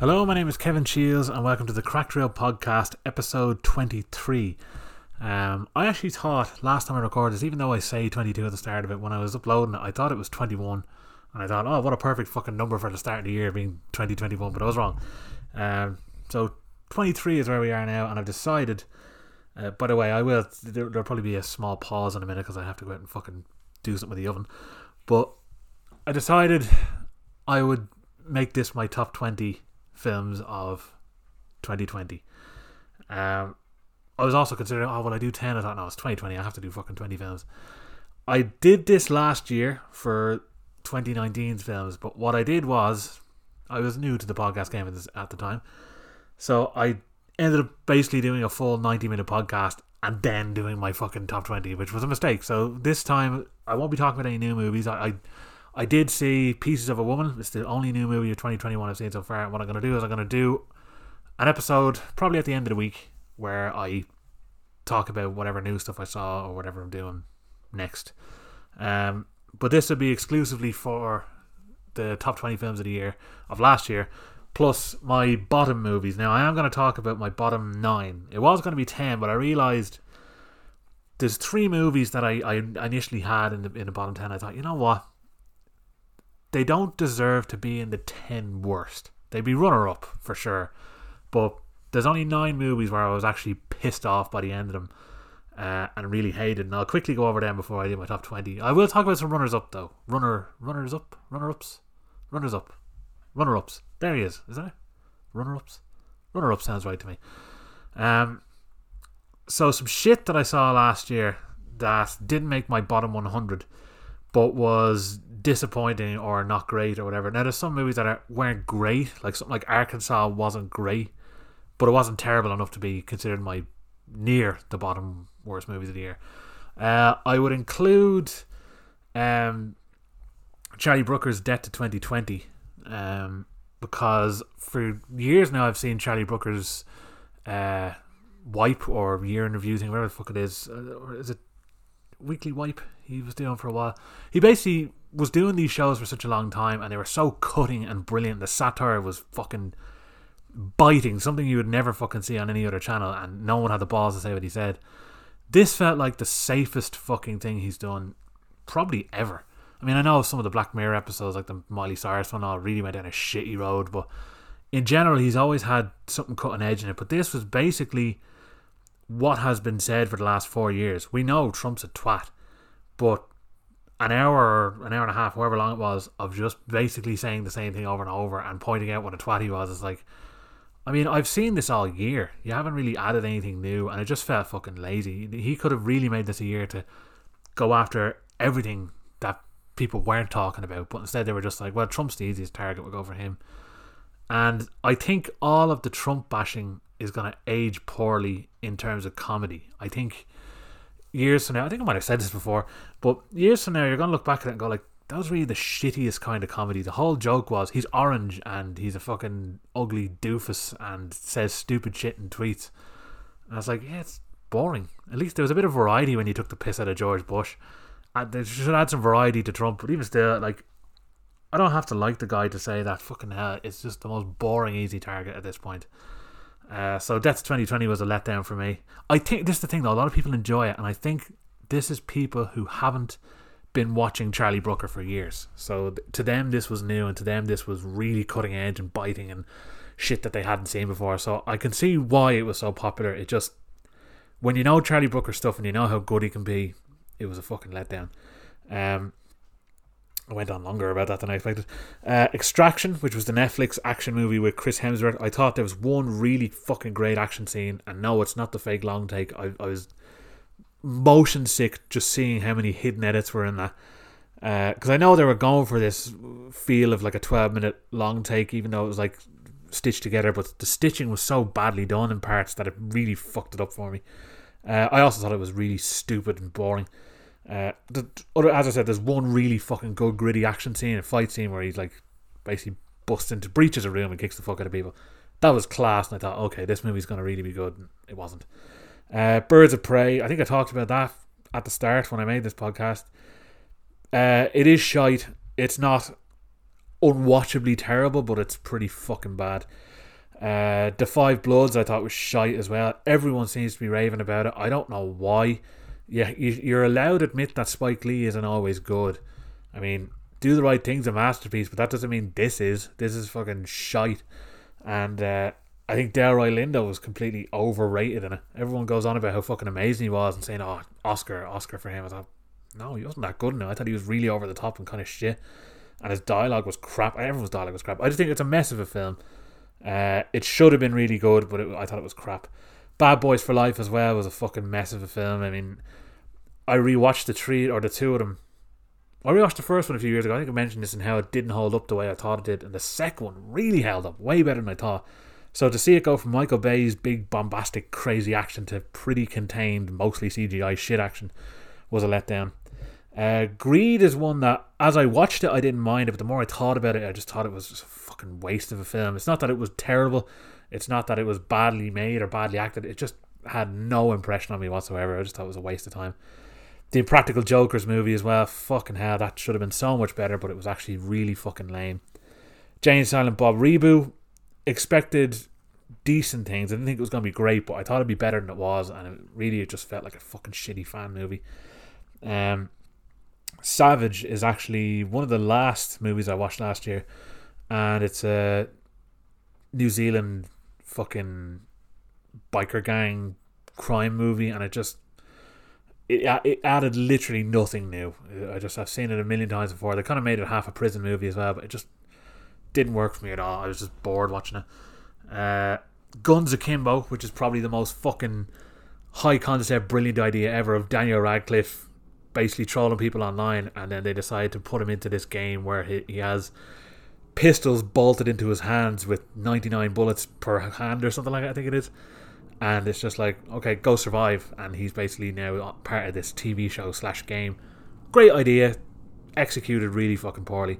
Hello, my name is Kevin Shields, and welcome to the Crack Rail Podcast, episode 23. Um, I actually thought last time I recorded this, even though I say 22 at the start of it, when I was uploading it, I thought it was 21. And I thought, oh, what a perfect fucking number for the start of the year being 2021, but I was wrong. Um, so 23 is where we are now, and I've decided. Uh, by the way, I will. There, will probably be a small pause in a minute because I have to go out and fucking do something with the oven. But I decided I would make this my top 20 films of 2020. Um, I was also considering, oh, well, I do 10. I thought, no, it's 2020. I have to do fucking 20 films. I did this last year for 2019's films, but what I did was, I was new to the podcast game at the time. So I ended up basically doing a full 90 minute podcast and then doing my fucking top 20, which was a mistake. So this time, I won't be talking about any new movies. I, I I did see Pieces of a Woman. It's the only new movie of 2021 I've seen so far. And what I'm going to do is I'm going to do an episode probably at the end of the week where I talk about whatever new stuff I saw or whatever I'm doing next. Um, but this will be exclusively for the top 20 films of the year of last year, plus my bottom movies. Now, I am going to talk about my bottom nine. It was going to be 10, but I realized there's three movies that I, I initially had in the, in the bottom 10. I thought, you know what? They don't deserve to be in the 10 worst. They'd be runner up for sure. But there's only nine movies where I was actually pissed off by the end of them uh, and really hated. And I'll quickly go over them before I do my top 20. I will talk about some runners up though. Runner, runners up, runner ups, runners up, runner ups. There he is, is that it? Runner ups? Runner up sounds right to me. Um, so some shit that I saw last year that didn't make my bottom 100 but was disappointing or not great or whatever. Now there's some movies that are, weren't great, like something like Arkansas wasn't great, but it wasn't terrible enough to be considered my near the bottom worst movies of the year. Uh, I would include um, Charlie Brooker's Death to 2020 um, because for years now I've seen Charlie Brooker's uh, Wipe or Year in Review thing, whatever the fuck it is. Uh, or is it Weekly Wipe? He was doing for a while. He basically was doing these shows for such a long time and they were so cutting and brilliant. The satire was fucking biting, something you would never fucking see on any other channel, and no one had the balls to say what he said. This felt like the safest fucking thing he's done probably ever. I mean, I know some of the Black Mirror episodes, like the Miley Cyrus one, all really went down a shitty road, but in general, he's always had something cutting edge in it. But this was basically what has been said for the last four years. We know Trump's a twat, but an hour an hour and a half, however long it was, of just basically saying the same thing over and over and pointing out what a twat he was. It's like, I mean, I've seen this all year. You haven't really added anything new, and it just felt fucking lazy. He could have really made this a year to go after everything that people weren't talking about, but instead they were just like, well, Trump's the easiest target, we'll go for him. And I think all of the Trump bashing is going to age poorly in terms of comedy. I think years from now, I think I might have said this before, but years from now, you're going to look back at it and go like, that was really the shittiest kind of comedy. The whole joke was he's orange and he's a fucking ugly doofus and says stupid shit in tweets. And I was like, yeah, it's boring. At least there was a bit of variety when you took the piss out of George Bush. And they should add some variety to Trump, but even still, like, I don't have to like the guy to say that. Fucking hell, it's just the most boring, easy target at this point. Uh, so Death 2020 was a letdown for me. I think this is the thing though, a lot of people enjoy it, and I think this is people who haven't been watching Charlie Brooker for years. So th- to them this was new, and to them this was really cutting edge and biting and shit that they hadn't seen before. So I can see why it was so popular. It just when you know Charlie Brooker stuff and you know how good he can be, it was a fucking letdown. Um, I went on longer about that than I expected. Uh, Extraction, which was the Netflix action movie with Chris Hemsworth, I thought there was one really fucking great action scene, and no, it's not the fake long take. I, I was motion sick just seeing how many hidden edits were in that. Because uh, I know they were going for this feel of like a 12 minute long take, even though it was like stitched together, but the stitching was so badly done in parts that it really fucked it up for me. Uh, I also thought it was really stupid and boring. Uh, the as I said, there's one really fucking good gritty action scene, a fight scene where he's like basically busts into breaches a room and kicks the fuck out of people. That was class, and I thought, okay, this movie's gonna really be good. And it wasn't. Uh, Birds of Prey. I think I talked about that at the start when I made this podcast. Uh, it is shite. It's not unwatchably terrible, but it's pretty fucking bad. Uh, the Five Bloods I thought was shite as well. Everyone seems to be raving about it. I don't know why. Yeah, you, are allowed to admit that Spike Lee isn't always good. I mean, Do the Right Thing's a masterpiece, but that doesn't mean this is. This is fucking shite. And uh, I think Delroy Lindo was completely overrated in it. Everyone goes on about how fucking amazing he was and saying, "Oh, Oscar, Oscar for him." I thought, no, he wasn't that good. Now I thought he was really over the top and kind of shit. And his dialogue was crap. Everyone's dialogue was crap. I just think it's a mess of a film. Uh, it should have been really good, but it, I thought it was crap. Bad Boys for Life as well was a fucking mess of a film. I mean, I rewatched the three or the two of them. I rewatched the first one a few years ago. I think I mentioned this and how it didn't hold up the way I thought it did, and the second one really held up, way better than I thought. So to see it go from Michael Bay's big bombastic crazy action to pretty contained, mostly CGI shit action was a letdown. Uh, Greed is one that, as I watched it, I didn't mind it, but the more I thought about it, I just thought it was just a fucking waste of a film. It's not that it was terrible, it's not that it was badly made or badly acted, it just had no impression on me whatsoever. I just thought it was a waste of time. The Impractical Jokers movie as well, fucking hell, that should have been so much better, but it was actually really fucking lame. Jay and Silent Bob reboot, expected decent things. I didn't think it was going to be great, but I thought it'd be better than it was, and it really just felt like a fucking shitty fan movie. Um, Savage is actually one of the last movies I watched last year, and it's a New Zealand fucking biker gang crime movie, and it just it, it added literally nothing new. I just I've seen it a million times before. They kind of made it half a prison movie as well, but it just didn't work for me at all. I was just bored watching it. Uh, Guns Akimbo, which is probably the most fucking high concept, brilliant idea ever of Daniel Radcliffe basically trolling people online, and then they decide to put him into this game where he, he has pistols bolted into his hands with 99 bullets per hand or something like that, I think it is. And it's just like, okay, go survive. And he's basically now part of this TV show slash game. Great idea, executed really fucking poorly.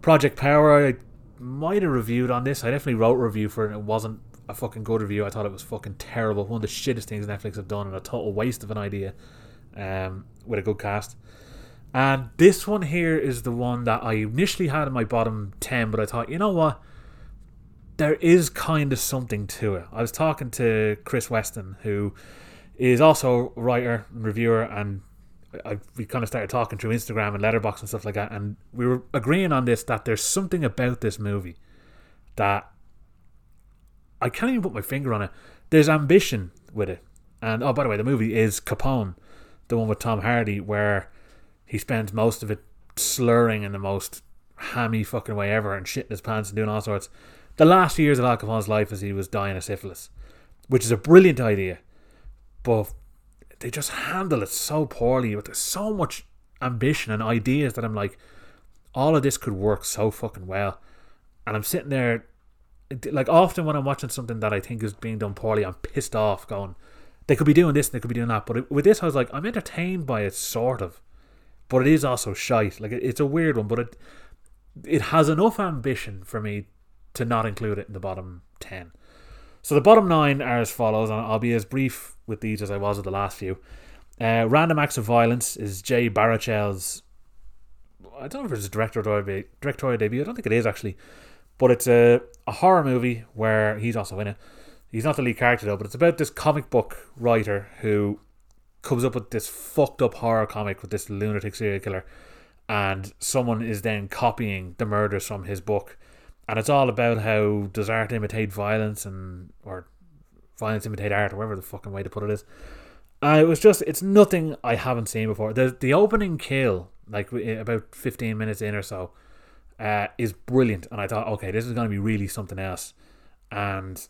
Project Power, I might have reviewed on this. I definitely wrote a review for it. It wasn't a fucking good review. I thought it was fucking terrible. One of the shittest things Netflix have done, and a total waste of an idea um, with a good cast. And this one here is the one that I initially had in my bottom 10, but I thought, you know what? There is kind of something to it. I was talking to Chris Weston, who is also a writer and reviewer, and I, we kind of started talking through Instagram and Letterboxd and stuff like that, and we were agreeing on this that there's something about this movie that I can't even put my finger on it. There's ambition with it, and oh, by the way, the movie is Capone, the one with Tom Hardy, where he spends most of it slurring in the most hammy fucking way ever and shitting his pants and doing all sorts. The last years of Al Capone's life as he was dying of syphilis, which is a brilliant idea, but they just handle it so poorly with so much ambition and ideas that I'm like, all of this could work so fucking well. And I'm sitting there, like often when I'm watching something that I think is being done poorly, I'm pissed off, going, they could be doing this, and they could be doing that. But with this, I was like, I'm entertained by it, sort of, but it is also shite. Like it's a weird one, but it it has enough ambition for me to not include it in the bottom ten. So the bottom nine are as follows, and I'll be as brief with these as I was with the last few. Uh, Random Acts of Violence is Jay Baruchel's. I don't know if it's a debut, directorial debut. I don't think it is actually, but it's a, a horror movie where he's also in it he's not the lead character though, but it's about this comic book writer who comes up with this fucked up horror comic with this lunatic serial killer, and someone is then copying the murders from his book, and it's all about how does art imitate violence and or violence imitate art, or whatever the fucking way to put it is. Uh, it was just it's nothing I haven't seen before. The the opening kill, like about fifteen minutes in or so, uh, is brilliant, and I thought, okay, this is going to be really something else, and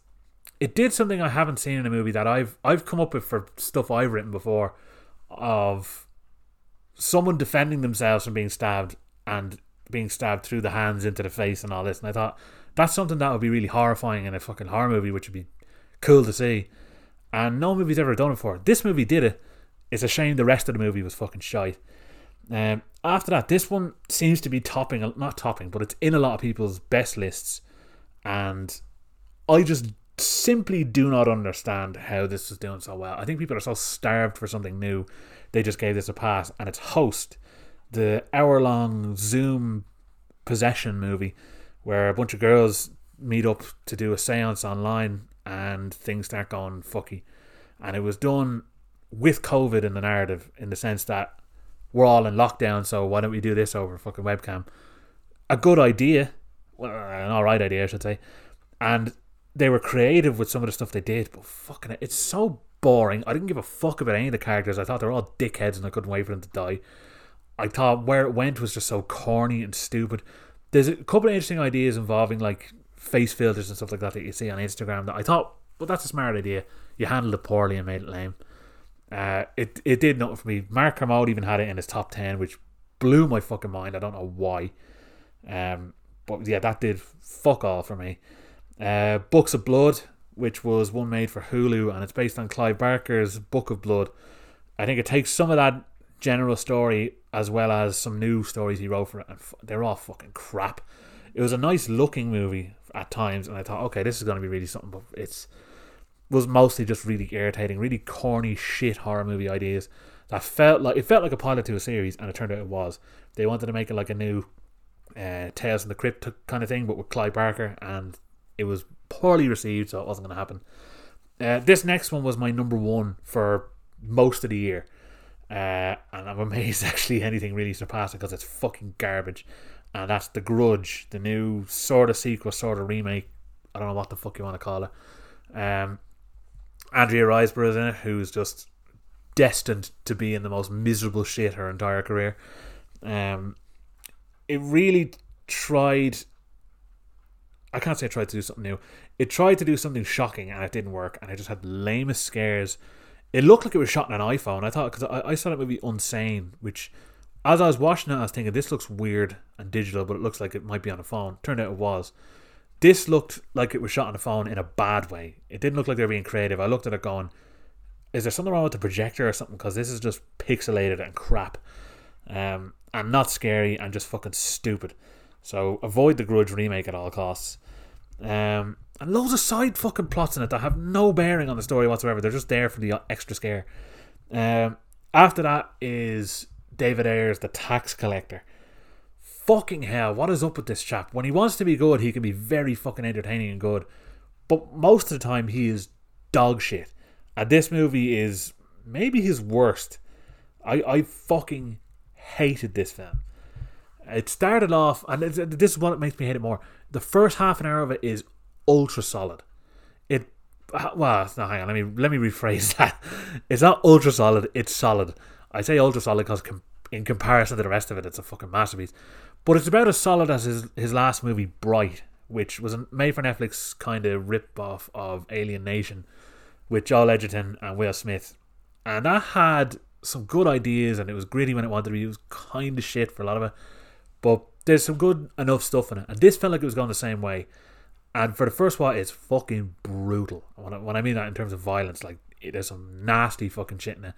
it did something I haven't seen in a movie that I've I've come up with for stuff I've written before of someone defending themselves from being stabbed and being stabbed through the hands into the face and all this. And I thought that's something that would be really horrifying in a fucking horror movie, which would be cool to see. And no movie's ever done it before. This movie did it. It's a shame the rest of the movie was fucking shite. Um, after that, this one seems to be topping, not topping, but it's in a lot of people's best lists. And I just simply do not understand how this is doing so well. I think people are so starved for something new, they just gave this a pass. And its host, the hour long Zoom possession movie where a bunch of girls meet up to do a seance online and things start going fucky. And it was done with COVID in the narrative in the sense that we're all in lockdown, so why don't we do this over fucking webcam? A good idea, well, an alright idea, I should say. And they were creative with some of the stuff they did, but fucking it's so boring. I didn't give a fuck about any of the characters. I thought they were all dickheads and I couldn't wait for them to die. I thought where it went was just so corny and stupid. There's a couple of interesting ideas involving like face filters and stuff like that that you see on Instagram that I thought, well, that's a smart idea. You handled it poorly and made it lame. Uh, it it did nothing for me. Mark Kermode even had it in his top ten, which blew my fucking mind. I don't know why. Um, but yeah, that did fuck all for me. Uh, Books of Blood, which was one made for Hulu, and it's based on Clive Barker's Book of Blood. I think it takes some of that general story as well as some new stories he wrote for it, and they're all fucking crap. It was a nice looking movie at times, and I thought, okay, this is going to be really something, but it's was mostly just really irritating, really corny shit horror movie ideas that felt like it felt like a pilot to a series, and it turned out it was. They wanted to make it like a new uh, Tales from the Crypt kind of thing, but with Clive Barker, and it was poorly received, so it wasn't going to happen. Uh, this next one was my number one for most of the year, uh, and I'm amazed actually anything really surpassed it because it's fucking garbage. And that's The Grudge, the new sort of sequel, sort of remake. I don't know what the fuck you want to call it. Um, Andrea Riseborough is in it, who's just destined to be in the most miserable shit her entire career. Um, it really tried. I can't say it tried to do something new. It tried to do something shocking and it didn't work, and it just had lamest scares. It looked like it was shot on an iPhone. I thought because I, I saw that movie Unsane, which as I was watching it, I was thinking this looks weird and digital, but it looks like it might be on a phone. Turned out it was. This looked like it was shot on a phone in a bad way. It didn't look like they were being creative. I looked at it going, is there something wrong with the projector or something? Because this is just pixelated and crap. Um, and not scary and just fucking stupid. So avoid the Grudge remake at all costs. Um, and loads of side fucking plots in it that have no bearing on the story whatsoever. They're just there for the extra scare. Um, after that is David Ayer's The Tax Collector fucking hell, what is up with this chap? When he wants to be good, he can be very fucking entertaining and good. But most of the time, he is dog shit. And this movie is maybe his worst. I, I fucking hated this film. It started off, and this is what makes me hate it more. The first half an hour of it is ultra solid. It uh, well, no, hang on. Let me let me rephrase that. It's not ultra solid. It's solid. I say ultra solid because com- in comparison to the rest of it, it's a fucking masterpiece. But it's about as solid as his, his last movie, Bright, which was a made for Netflix kind of rip off of Alien Nation with Joel Edgerton and Will Smith. And that had some good ideas and it was gritty when it wanted to be. It was kind of shit for a lot of it. But there's some good enough stuff in it. And this felt like it was going the same way. And for the first one, it's fucking brutal. When I, when I mean that in terms of violence, like there's some nasty fucking shit in it.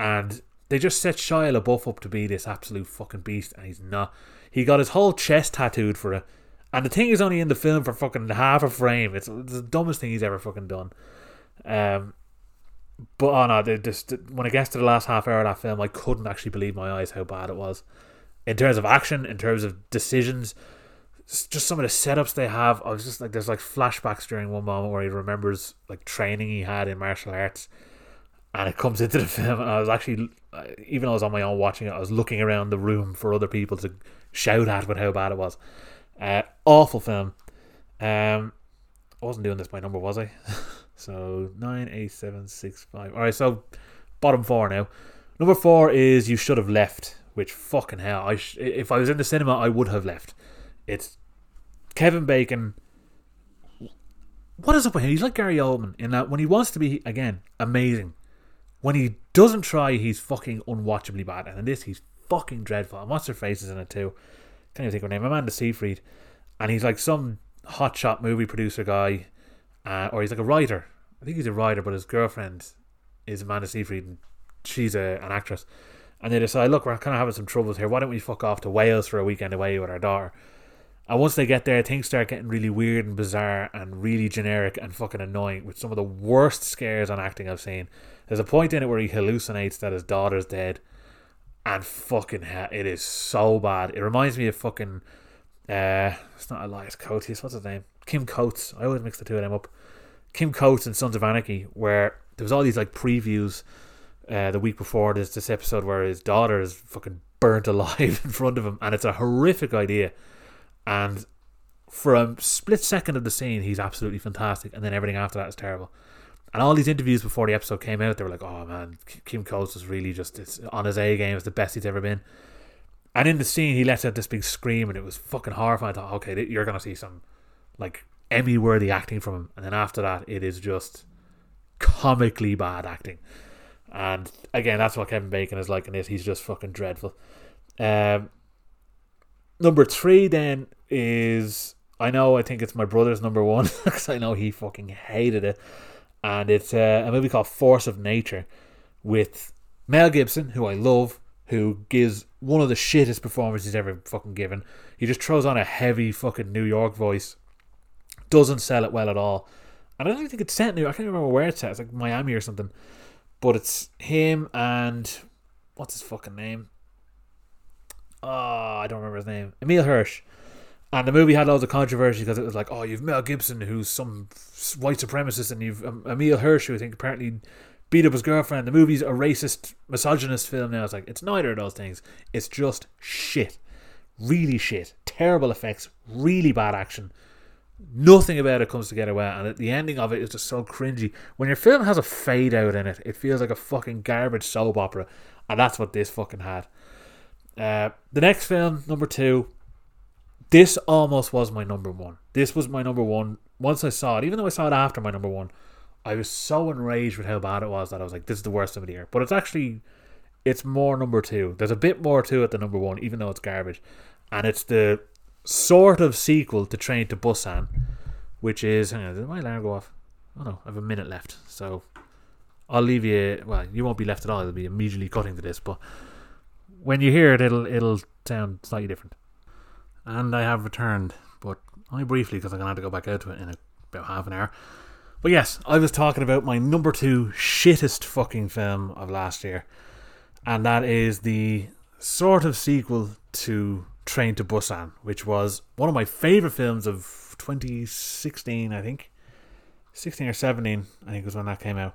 And they just set Shia LaBeouf up to be this absolute fucking beast, and he's not. He got his whole chest tattooed for it. And the thing is only in the film for fucking half a frame. It's, it's the dumbest thing he's ever fucking done. Um, but oh no, just when it gets to the last half hour of that film, I couldn't actually believe my eyes how bad it was. In terms of action, in terms of decisions, just some of the setups they have. I was just like, there's like flashbacks during one moment where he remembers like training he had in martial arts, and it comes into the film. And I was actually, even though I was on my own watching it, I was looking around the room for other people to shout at with how bad it was. Uh, awful film. Um, I wasn't doing this by number, was I? so nine, eight, seven, six, five. All right, so bottom four now. Number four is you should have left. Which fucking hell, I sh- if I was in the cinema, I would have left. It's Kevin Bacon. What is up with him? He's like Gary Oldman in that when he wants to be again amazing, when he doesn't try, he's fucking unwatchably bad. And in this, he's fucking dreadful. And what's her face is in it too. Can't even think of her name. Amanda Seyfried. And he's like some hotshot movie producer guy, uh, or he's like a writer. I think he's a writer, but his girlfriend is Amanda Seyfried, and she's a, an actress. And they decide, look, we're kind of having some troubles here. Why don't we fuck off to Wales for a weekend away with our daughter? And once they get there, things start getting really weird and bizarre and really generic and fucking annoying with some of the worst scares on acting I've seen. There's a point in it where he hallucinates that his daughter's dead and fucking hell, it is so bad. It reminds me of fucking Uh, it's not Elias Koteas, What's his name? Kim Coates. I always mix the two of them up. Kim Coates and Sons of Anarchy, where there was all these like previews uh, the week before this this episode where his daughter is fucking burnt alive in front of him, and it's a horrific idea. And for a split second of the scene, he's absolutely fantastic, and then everything after that is terrible. And all these interviews before the episode came out, they were like, "Oh man, Kim Coates is really just it's on his A game. It's the best he's ever been." And in the scene, he lets out this big scream, and it was fucking horrifying. I thought, okay, you're gonna see some like Emmy worthy acting from him, and then after that, it is just comically bad acting. And again, that's what Kevin Bacon is like in this. He's just fucking dreadful. Um, number three then is I know I think it's my brother's number one because I know he fucking hated it, and it's uh, a movie called Force of Nature with Mel Gibson, who I love, who gives one of the shittest performances he's ever fucking given. He just throws on a heavy fucking New York voice, doesn't sell it well at all, and I don't think it's set New. I can't remember where it's set. It's like Miami or something. But it's him and what's his fucking name? Oh, I don't remember his name. Emile Hirsch. And the movie had loads of controversy because it was like, oh, you've Mel Gibson, who's some white supremacist, and you've um, Emile Hirsch, who I think apparently beat up his girlfriend. The movie's a racist, misogynist film now. It's like, it's neither of those things. It's just shit. Really shit. Terrible effects. Really bad action. Nothing about it comes together well, and the ending of it is just so cringy. When your film has a fade out in it, it feels like a fucking garbage soap opera, and that's what this fucking had. Uh, the next film, number two, this almost was my number one. This was my number one. Once I saw it, even though I saw it after my number one, I was so enraged with how bad it was that I was like, "This is the worst of the year." But it's actually, it's more number two. There's a bit more to it than number one, even though it's garbage, and it's the sort of sequel to Train to Busan, which is. Hang on, did my alarm go off? Oh no, I have a minute left, so I'll leave you. Well, you won't be left at all. It'll be immediately cutting to this, but when you hear it, it'll it'll sound slightly different. And I have returned, but only briefly because I'm gonna have to go back out to it in about half an hour. But yes, I was talking about my number two shittest fucking film of last year, and that is the sort of sequel to Train to Busan, which was one of my favorite films of 2016, I think. 16 or 17, I think was when that came out.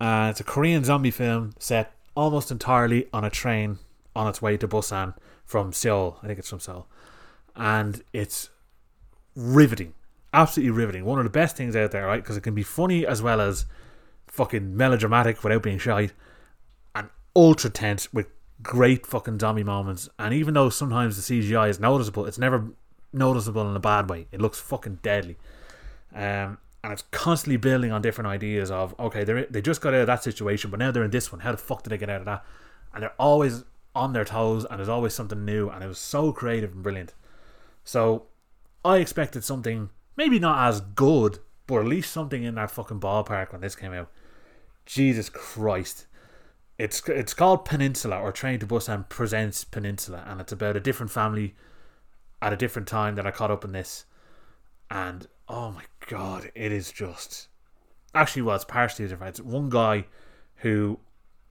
Uh, it's a Korean zombie film set almost entirely on a train on its way to Busan from Seoul. I think it's from Seoul. And it's riveting. Absolutely riveting. One of the best things out there, right? Because it can be funny as well as fucking melodramatic without being shy. And ultra tense with great fucking zombie moments. And even though sometimes the CGI is noticeable, it's never noticeable in a bad way. It looks fucking deadly. Um, and it's constantly building on different ideas of okay, they they just got out of that situation, but now they're in this one. How the fuck did they get out of that? And they're always on their toes, and there's always something new, and it was so creative and brilliant. So I expected something maybe not as good, but at least something in that fucking ballpark when this came out. Jesus Christ. It's it's called Peninsula or Train to Busan presents Peninsula, and it's about a different family at a different time that I caught up in this. And oh my god, it is just actually well, it's partially different. It's one guy who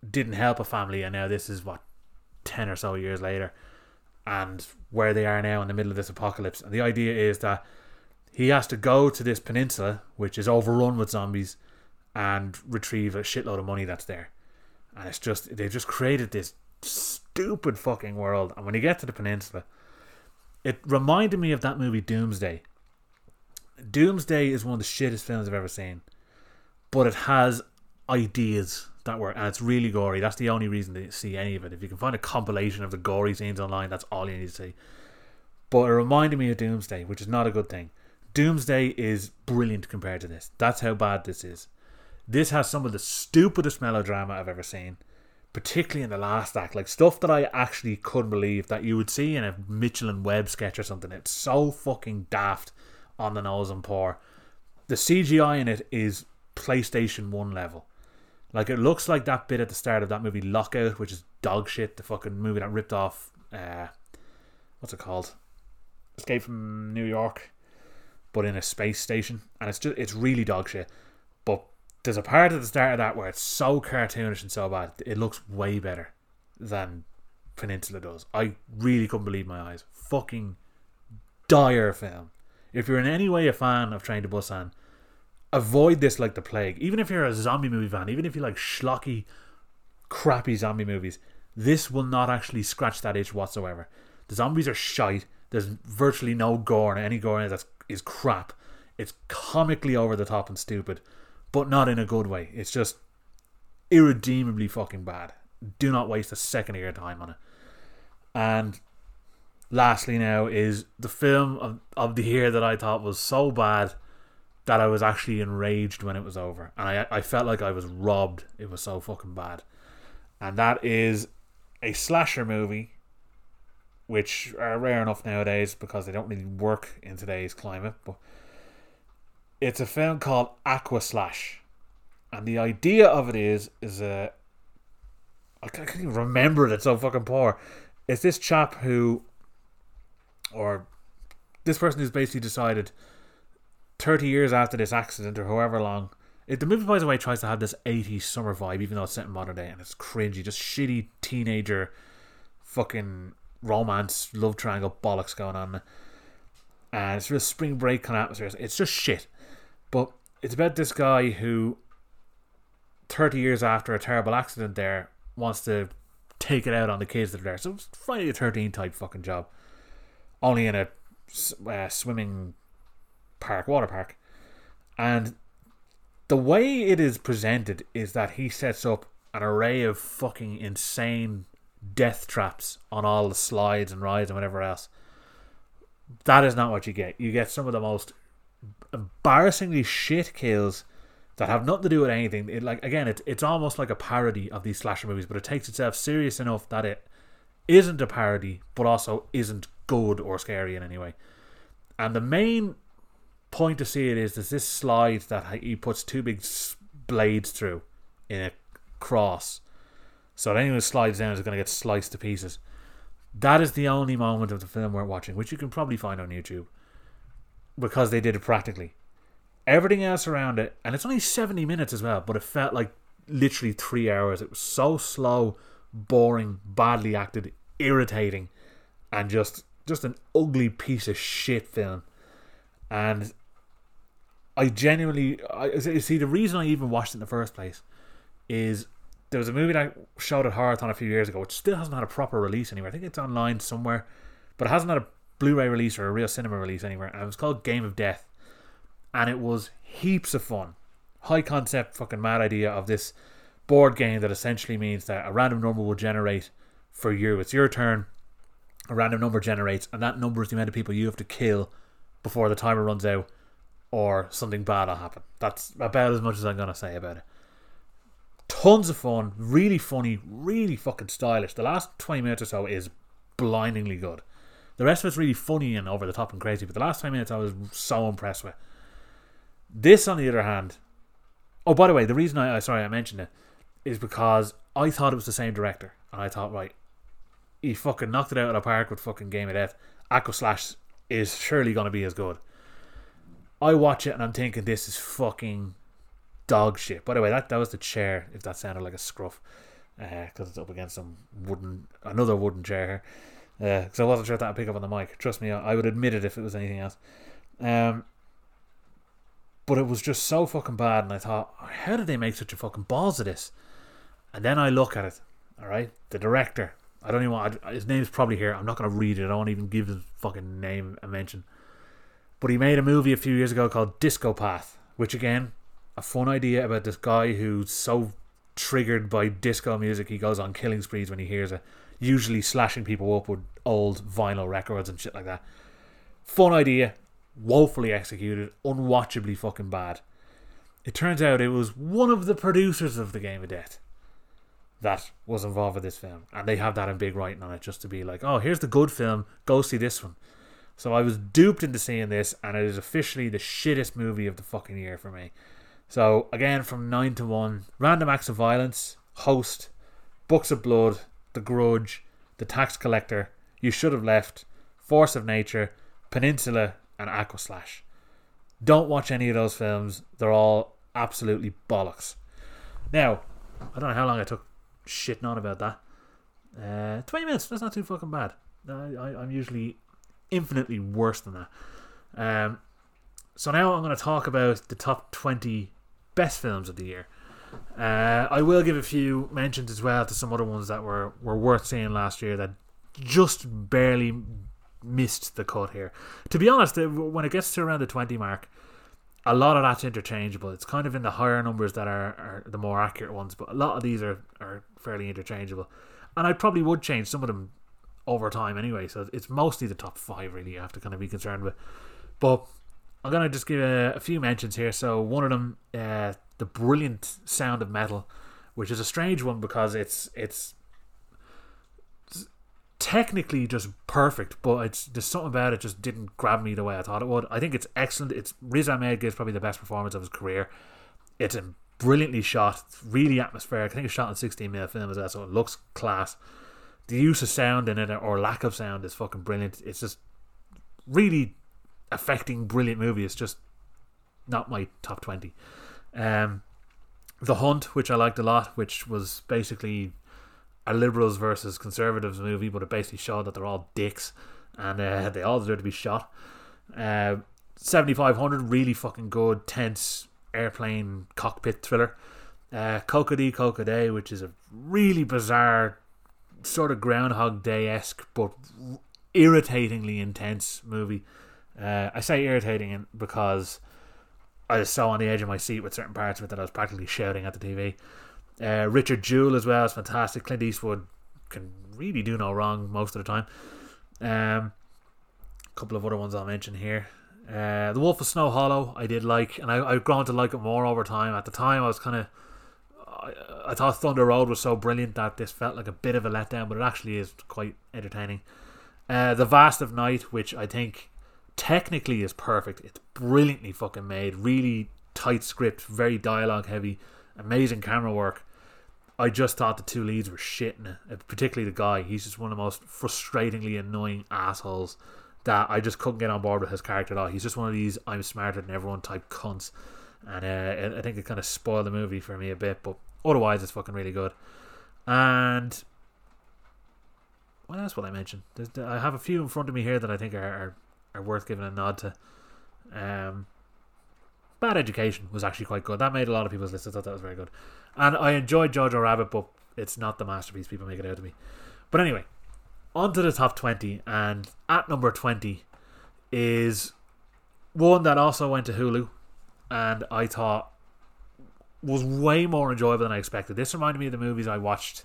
didn't help a family, and now this is what ten or so years later, and where they are now in the middle of this apocalypse. And the idea is that he has to go to this peninsula, which is overrun with zombies, and retrieve a shitload of money that's there and it's just they've just created this stupid fucking world. And when you get to the peninsula, it reminded me of that movie Doomsday. Doomsday is one of the shittest films I've ever seen, but it has ideas that work, and it's really gory. That's the only reason to see any of it. If you can find a compilation of the gory scenes online, that's all you need to see. But it reminded me of Doomsday, which is not a good thing. Doomsday is brilliant compared to this. That's how bad this is. This has some of the stupidest melodrama I've ever seen, particularly in the last act. Like stuff that I actually couldn't believe that you would see in a Mitchell and Webb sketch or something. It's so fucking daft on the nose and poor. The CGI in it is PlayStation 1 level. Like it looks like that bit at the start of that movie Lockout, which is dog shit, the fucking movie that ripped off uh what's it called? Escape from New York, but in a space station. And it's just it's really dog shit. But there's a part at the start of that where it's so cartoonish and so bad, it looks way better than Peninsula does. I really couldn't believe my eyes. Fucking dire film. If you're in any way a fan of Train to Busan, avoid this like the plague. Even if you're a zombie movie fan, even if you like schlocky, crappy zombie movies, this will not actually scratch that itch whatsoever. The zombies are shite. There's virtually no gore, and any gore in it is crap. It's comically over the top and stupid, but not in a good way. It's just irredeemably fucking bad. Do not waste a second of your time on it. And lastly, now is the film of, of the year that I thought was so bad that I was actually enraged when it was over. And I, I felt like I was robbed. It was so fucking bad. And that is a slasher movie, which are rare enough nowadays because they don't really work in today's climate. But it's a film called Aqua Slash. And the idea of it is, is a. I can't even remember it, it's so fucking poor. It's this chap who. Or this person who's basically decided 30 years after this accident or however long. It, the movie, by the way, tries to have this 80s summer vibe, even though it's set in modern day, and it's cringy, just shitty teenager fucking romance, love triangle bollocks going on. And it's real spring break kind of atmosphere. It's just shit. But it's about this guy who, 30 years after a terrible accident there, wants to take it out on the kids that are there. So it's Friday the 13th type fucking job. Only in a uh, swimming park, water park. And the way it is presented is that he sets up an array of fucking insane death traps on all the slides and rides and whatever else. That is not what you get. You get some of the most embarrassingly shit kills that have nothing to do with anything. It, like again, it, it's almost like a parody of these slasher movies, but it takes itself serious enough that it isn't a parody, but also isn't good or scary in any way. And the main point to see it is there's this slide that he puts two big blades through in a cross. So anyone who slides down is going to get sliced to pieces. That is the only moment of the film we're watching, which you can probably find on YouTube because they did it practically. Everything else around it, and it's only 70 minutes as well, but it felt like literally three hours. It was so slow, boring, badly acted, irritating, and just just an ugly piece of shit film. And I genuinely, I see the reason I even watched it in the first place is there was a movie that I showed at Horrorthon a few years ago, which still hasn't had a proper release anywhere. I think it's online somewhere, but it hasn't had a Blu-ray release or a real cinema release anywhere. And it was called Game of Death, and it was heaps of fun, high concept, fucking mad idea of this board game that essentially means that a random number will generate for you. It's your turn. A random number generates, and that number is the amount of people you have to kill before the timer runs out or something bad will happen. That's about as much as I'm going to say about it. Tons of fun, really funny, really fucking stylish. The last 20 minutes or so is blindingly good. The rest of it's really funny and over the top and crazy, but the last 20 minutes I was so impressed with. This, on the other hand, oh, by the way, the reason I, I sorry, I mentioned it is because I thought it was the same director, and I thought, right, he fucking knocked it out of the park with fucking Game of Death. Aqua Slash is surely going to be as good. I watch it and I'm thinking this is fucking dog shit. By the way, that, that was the chair, if that sounded like a scruff, because uh, it's up against some wooden, another wooden chair here. Because uh, I wasn't sure if that would pick up on the mic. Trust me, I, I would admit it if it was anything else. Um, but it was just so fucking bad, and I thought, how did they make such a fucking balls of this? And then I look at it, alright? The director, I don't even want, his name's probably here. I'm not going to read it, I don't even give his fucking name a mention. But he made a movie a few years ago called Discopath, which again, a fun idea about this guy who's so triggered by disco music he goes on killing sprees when he hears it, usually slashing people up with old vinyl records and shit like that. Fun idea, woefully executed, unwatchably fucking bad. It turns out it was one of the producers of the Game of Death that was involved with this film, and they have that in big writing on it just to be like, oh, here's the good film, go see this one. So I was duped into seeing this, and it is officially the shittest movie of the fucking year for me. So again, from nine to one, Random Acts of Violence, Host, Books of Blood, The Grudge, The Tax Collector, You Should Have Left, Force of Nature, Peninsula, and Aqua Slash. Don't watch any of those films; they're all absolutely bollocks. Now, I don't know how long I took shitting on about that. Uh, Twenty minutes. That's not too fucking bad. I, I, I'm usually infinitely worse than that. Um, so now I'm going to talk about the top 20 best films of the year. Uh, I will give a few mentions as well to some other ones that were, were worth seeing last year that just barely missed the cut here. To be honest, when it gets to around the 20 mark, a lot of that's interchangeable. It's kind of in the higher numbers that are, are the more accurate ones, but a lot of these are, are fairly interchangeable. And I probably would change some of them over time anyway, so it's mostly the top five really you have to kind of be concerned with. But I'm to just give a, a, few mentions here. So, one of them, uh, The Brilliant Sound of Metal, which is a strange one because it's it's technically just perfect, but it's there's something about it just didn't grab me the way I thought it would. I think it's excellent. It's Riz Ahmed gives probably the best performance of his career. It's brilliantly shot, it's really atmospheric. I think it's shot in 16 mm film as well, so it looks class. The use of sound in it or lack of sound is fucking brilliant. It's just really affecting, brilliant movie. It's just not my top 20. Um, the Hunt, which I liked a lot, which was basically a liberals versus conservatives movie, but it basically showed that they're all dicks and uh, they all deserve to be shot. Uh, 7500, really fucking good, tense airplane cockpit thriller. Uh, Koko-di Koko-da, which is a really bizarre, sort of Groundhog Day esque, but irritatingly intense movie. Uh, I say irritating because I was so on the edge of my seat with certain parts of it that I was practically shouting at the TV. Uh, Richard Jewell as well is fantastic. Clint Eastwood can really do no wrong most of the time. Um, a couple of other ones I'll mention here. Uh, the Wolf of Snow Hollow, I did like, and I, I've grown to like it more over time. At the time, I was kind of, I, I thought Thunder Road was so brilliant that this felt like a bit of a letdown, but it actually is quite entertaining. Uh, the Vast of Night, which I think technically is perfect. It's brilliantly fucking made, really tight script, very dialogue heavy, amazing camera work. I just thought the two leads were shitting it, uh, particularly the guy. He's just one of the most frustratingly annoying assholes that I just couldn't get on board with his character at all. He's just one of these I'm smarter than everyone type cunts. And uh, I think it kind of spoiled the movie for me a bit, but otherwise it's fucking really good. And what else will I mention? I have a few in front of me here that I think are, are, are worth giving a nod to. Um, Bad Education was actually quite good. That made a lot of people's lists. I thought that was very good. And I enjoyed Jojo Rabbit, but it's not the masterpiece people make it out to be. But anyway, on to the top 20. And at number 20 is one that also went to Hulu. And I thought was way more enjoyable than I expected. This reminded me of the movies I watched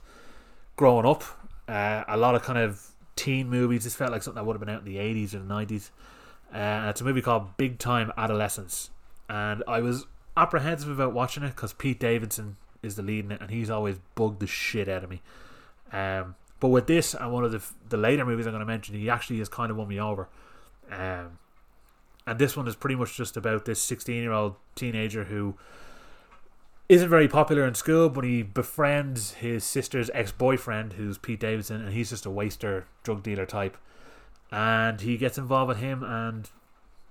growing up. Uh, a lot of kind of teen movies. This felt like something that would have been out in the 80s or the 90s. Uh, it's a movie called Big Time Adolescence and I was apprehensive about watching it because Pete Davidson is the lead in it, and he's always bugged the shit out of me. Um, but with this and one of the the later movies I'm going to mention, he actually has kind of won me over. Um, and this one is pretty much just about this 16 year old teenager who isn't very popular in school, but he befriends his sister's ex boyfriend, who's Pete Davidson, and he's just a waster drug dealer type. And he gets involved with him, and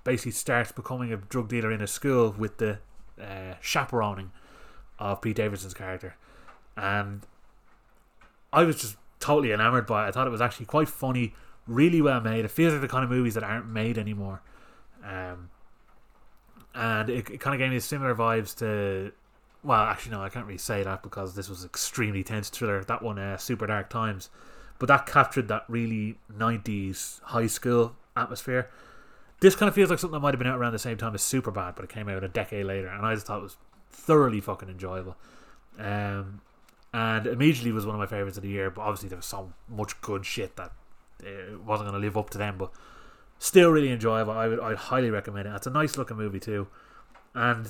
basically starts becoming a drug dealer in a school with the uh, chaperoning of Pete Davidson's character, and I was just totally enamored by it. I thought it was actually quite funny, really well made. It feels like the kind of movies that aren't made anymore, um, and it, it kind of gave me similar vibes to. Well, actually, no, I can't really say that because this was extremely tense thriller. That one, uh, Super Dark Times, but that captured that really '90s high school atmosphere this kind of feels like something that might have been out around the same time as Superbad, but it came out a decade later, and I just thought it was thoroughly fucking enjoyable. Um, and immediately was one of my favorites of the year. But obviously, there was so much good shit that it wasn't going to live up to them. But still, really enjoyable. I would, I'd highly recommend it. It's a nice looking movie too, and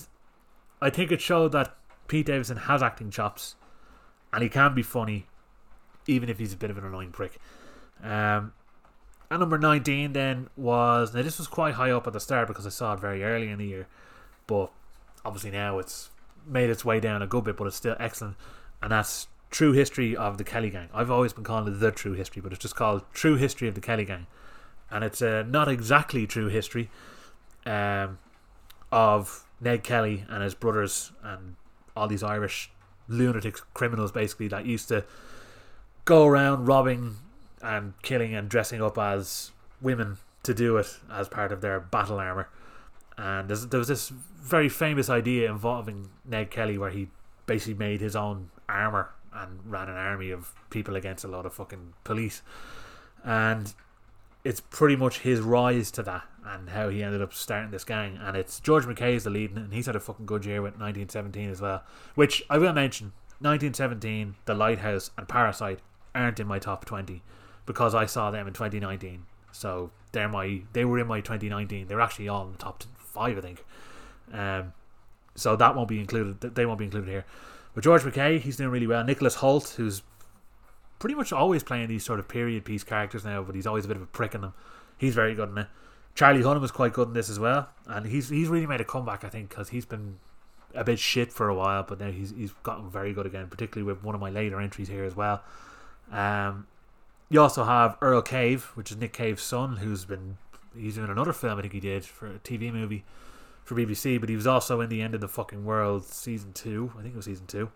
I think it showed that Pete Davidson has acting chops, and he can be funny, even if he's a bit of an annoying prick. Um, and number 19 then was. Now, this was quite high up at the start because I saw it very early in the year. But obviously now it's made its way down a good bit, but it's still excellent. And that's True History of the Kelly Gang. I've always been calling it The True History, but it's just called True History of the Kelly Gang. And it's uh, not exactly true history um, of Ned Kelly and his brothers and all these Irish lunatic criminals basically that used to go around robbing and killing and dressing up as women to do it as part of their battle armor. And there was this very famous idea involving Ned Kelly where he basically made his own armor and ran an army of people against a lot of fucking police. And it's pretty much his rise to that and how he ended up starting this gang. And it's George McKay is the lead, and he's had a fucking good year with 1917 as well. Which I will mention 1917, The Lighthouse, and Parasite aren't in my top 20 because I saw them in 2019. So they're my they were in my 2019. They're actually all in the top five, I think. Um, so that won't be included. They won't be included here. But George McKay, he's doing really well. Nicholas Hoult, who's pretty much always playing these sort of period piece characters now, but he's always a bit of a prick in them. He's very good in it. Charlie Hunnam was quite good in this as well, and he's he's really made a comeback, I think, because he's been a bit shit for a while, but now he's he's gotten very good again, particularly with one of my later entries here as well. Um, you also have Earl Cave, which is Nick Cave's son, who's been he's in another film I think he did for a TV movie for BBC, but he was also in the End of the Fucking World season two. I think it was season two.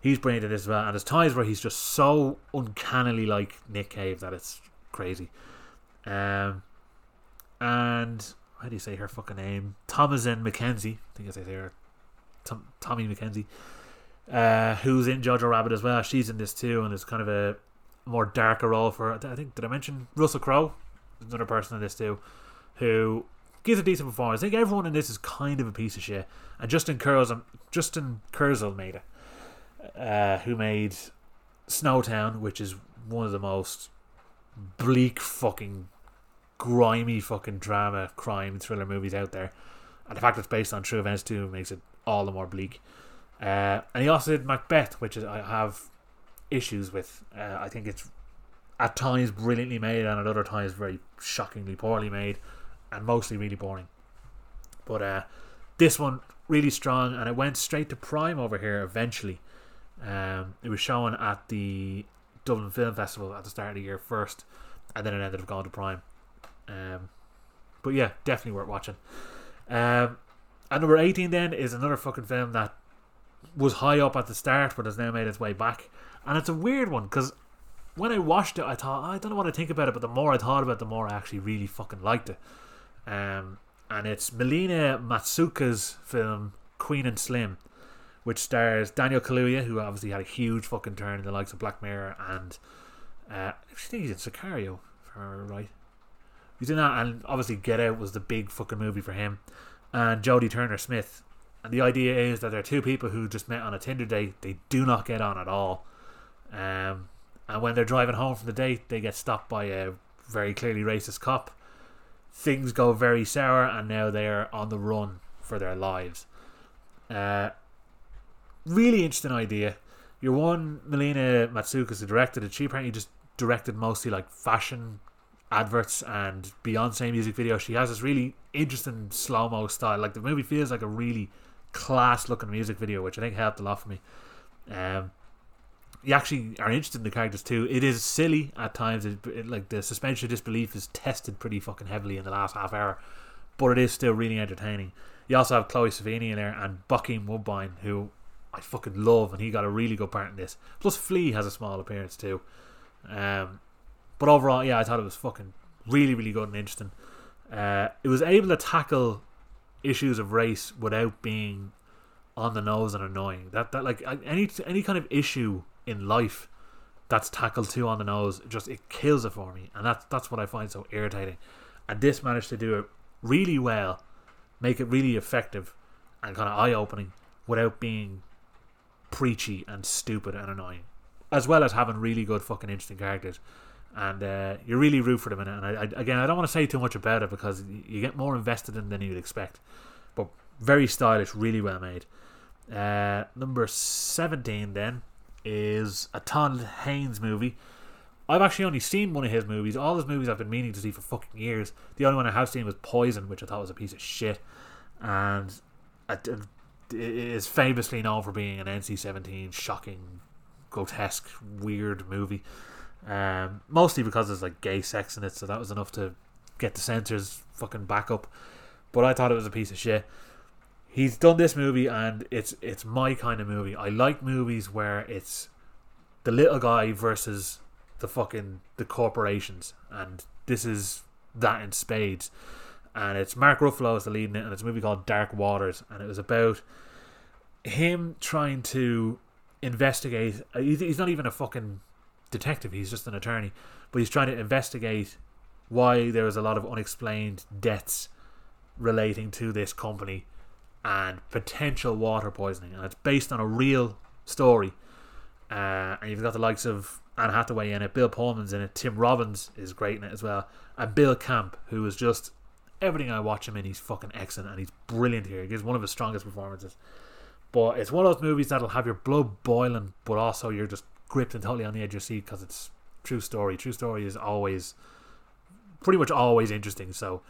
He's brilliant in this as well, and there's times where he's just so uncannily like Nick Cave that it's crazy. Um, and how do you say her fucking name? Thomasin McKenzie. I think I say her. Tom, Tommy McKenzie, uh, who's in Jojo Rabbit as well. She's in this too, and it's kind of a more darker role for. I think did I mention Russell Crowe? Another person in this too, who gives a decent performance. I think everyone in this is kind of a piece of shit. And Justin Kurzel, Justin Kurzel made it, uh, who made Snowtown, which is one of the most bleak fucking grimy fucking drama crime thriller movies out there. And the fact that it's based on true events too makes it all the more bleak. Uh, and he also did Macbeth, which is, I have issues with. Uh, I think it's at times brilliantly made and at other times very shockingly poorly made and mostly really boring. But uh, this one really strong and it went straight to Prime over here eventually. Um, it was shown at the Dublin Film Festival at the start of the year first, and then it ended up going to Prime. Um, but yeah, definitely worth watching. Um, and number 18 then is another fucking film that was high up at the start but has now made its way back. And it's a weird one because when I watched it, I thought, I don't know what I think about it, but the more I thought about it, the more I actually really fucking liked it. Um, and it's Melina Matsoukas film Queen and Slim, which stars Daniel Kaluuya, who obviously had a huge fucking turn in the likes of Black Mirror, and uh, I think he's in Sicario, if I remember right. He's in that, and obviously Get Out was the big fucking movie for him and Jodie Turner Smith. And the idea is that there are two people who just met on a Tinder date. They do not get on at all. Um, and when they're driving home from the date, they get stopped by a very clearly racist cop. Things go very sour, and now they're on the run for their lives. Uh, really interesting idea. Your one, Melina Matsoukas, who directed it, she apparently just directed mostly like fashion adverts and Beyonce music videos. She has this really interesting slow mo style. Like the movie feels like a really class looking music video, which I think helped a lot for me. Um, you actually are interested in the characters too. It is silly at times. It, it, like the suspension of disbelief is tested pretty fucking heavily in the last half hour, but it is still really entertaining. You also have Chloe Sevigny in there and Bokeem Woodbine, who I fucking love, and he got a really good part in this. Plus, Flea has a small appearance too. Um, but overall, yeah, I thought it was fucking really, really good and interesting. Uh, it was able to tackle issues of race without being on the nose and annoying. That that like any any kind of issue in life that's tackled too on the nose, just it kills it for me, and that's that's what I find so irritating. And this managed to do it really well, make it really effective and kind of eye opening without being preachy and stupid and annoying, as well as having really good fucking interesting characters and uh, you really root for them. And I, I, again, I don't want to say too much about it because you get more invested in than you'd expect. But very stylish, really well made. Uh, number seventeen then is a Todd Haynes movie. I've actually only seen one of his movies. All his movies I've been meaning to see for fucking years. The only one I have seen was Poison, which I thought was a piece of shit, and it is famously known for being an NC-17 shocking, grotesque, weird movie. Um, mostly because there's like gay sex in it, so that was enough to get the censors fucking back up. But I thought it was a piece of shit. He's done this movie, and it's it's my kind of movie. I like movies where it's the little guy versus the fucking the corporations, and this is that in spades. And it's Mark Ruffalo is the lead in it, and it's a movie called Dark Waters, and it was about him trying to investigate. uh, He's not even a fucking detective; he's just an attorney, but he's trying to investigate why there was a lot of unexplained deaths relating to this company and potential water poisoning, and it's based on a real story. Uh, and you've got the likes of Anne Hathaway in it, Bill Pullman's in it, Tim Robbins is great in it as well, and Bill Camp, who is just everything I watch him in, he's fucking excellent and he's brilliant here. He gives one of his strongest performances. But it's one of those movies that'll have your blood boiling, but also you're just gripped and totally on the edge of your seat because it's true story. True story is always, pretty much always interesting. So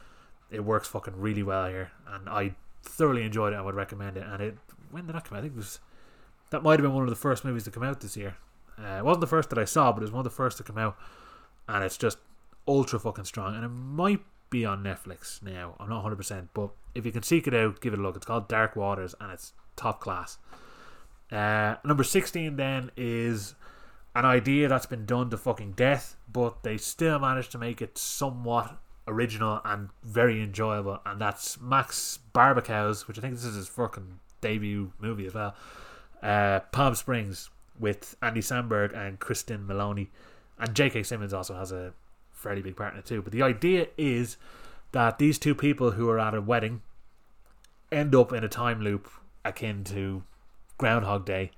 it works fucking really well here, and I thoroughly enjoyed it. I would recommend it. And it when did that come out? I think it was that might have been one of the first movies to come out this year. Uh, it wasn't the first that I saw, but it was one of the first to come out, and it's just ultra fucking strong. And it might be on Netflix now. I'm not 100, percent but if you can seek it out, give it a look. It's called Dark Waters, and it's top class. Uh, number 16 then is an idea that's been done to fucking death, but they still managed to make it somewhat original and very enjoyable, and that's Max Barbakow's, which I think this is his fucking debut movie as well. Uh, Palm Springs with Andy Samberg and Kristen Maloney, and J.K. Simmons also has a fairly big part in it too. But the idea is that these two people who are at a wedding end up in a time loop akin to Groundhog Day,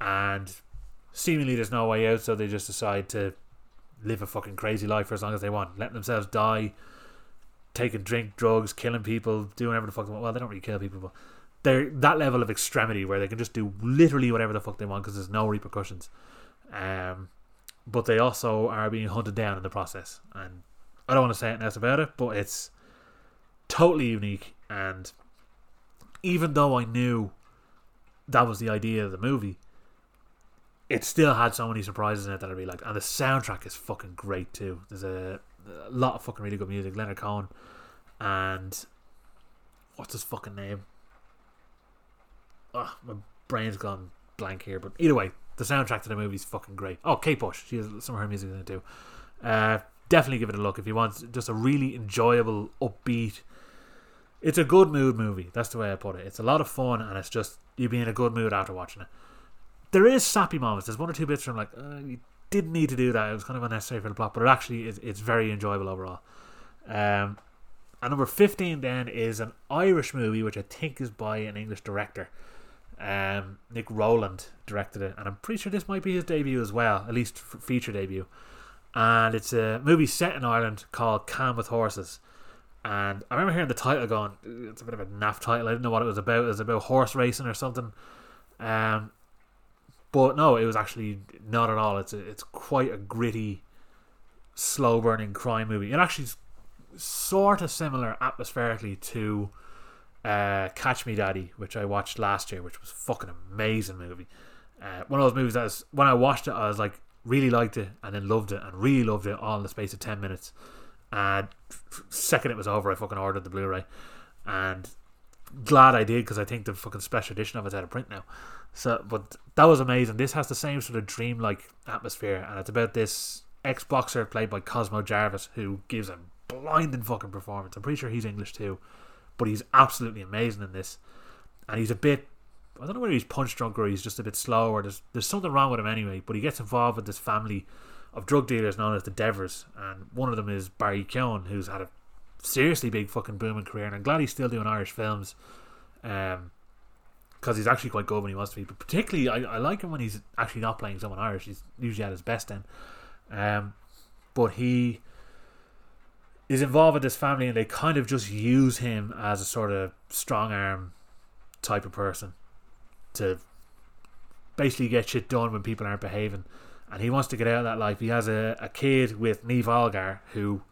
and seemingly there's no way out, so they just decide to live a fucking crazy life for as long as they want, letting themselves die, taking drink, drugs, killing people, doing whatever the fuck they want. Well, they don't really kill people, but they're that level of extremity where they can just do literally whatever the fuck they want because there's no repercussions. Um, but they also are being hunted down in the process, and I don't want to say anything else about it, but it's totally unique. And even though I knew that was the idea of the movie, it still had so many surprises in it that I really liked. And the soundtrack is fucking great too. There's a, a lot of fucking really good music. Leonard Cohen and what's his fucking name? Oh, my brain's gone blank here. But either way, the soundtrack to the movie is fucking great. Oh, Kate Bush. She has some of her music in it too. Uh, definitely give it a look if you want just a really enjoyable, upbeat. It's a good mood movie. That's the way I put it. It's a lot of fun, and it's just you be in a good mood after watching it. There is sappy moments. There's one or two bits where I'm like, uh, you didn't need to do that. It was kind of unnecessary for the plot, but it actually is. It's very enjoyable overall. Um, and number fifteen then is an Irish movie, which I think is by an English director. Um, Nick Rowland directed it, and I'm pretty sure this might be his debut as well, at least feature debut. And it's a movie set in Ireland called Calm with Horses. And I remember hearing the title going, it's a bit of a naff title. I didn't know what it was about. It was about horse racing or something. Um, but no, it was actually not at all. It's a, it's quite a gritty, slow burning crime movie. It actually is sort of similar atmospherically to uh, Catch Me Daddy, which I watched last year, which was fucking amazing movie. Uh, one of those movies that was, when I watched it, I was like, really liked it and then loved it and really loved it all in the space of 10 minutes. And second it was over, I fucking ordered the Blu ray. And glad I did because I think the fucking special edition of it's out of print now. So, but that was amazing. This has the same sort of dreamlike atmosphere, and it's about this ex boxer played by Cosmo Jarvis who gives a blinding fucking performance. I'm pretty sure he's English too, but he's absolutely amazing in this. And he's a bit, I don't know whether he's punch drunk or he's just a bit slow or there's there's something wrong with him anyway. But he gets involved with this family of drug dealers known as the Devers, and one of them is Barry Keoghan, who's had a seriously big fucking booming career, and I'm glad he's still doing Irish films. Um, because he's actually quite good when he wants to be. But particularly, I, I like him when he's actually not playing someone Irish. He's usually at his best then. Um, but he is involved with this family, and they kind of just use him as a sort of strong arm type of person to basically get shit done when people aren't behaving. And he wants to get out of that life. He has a, a kid with Niamh Algar who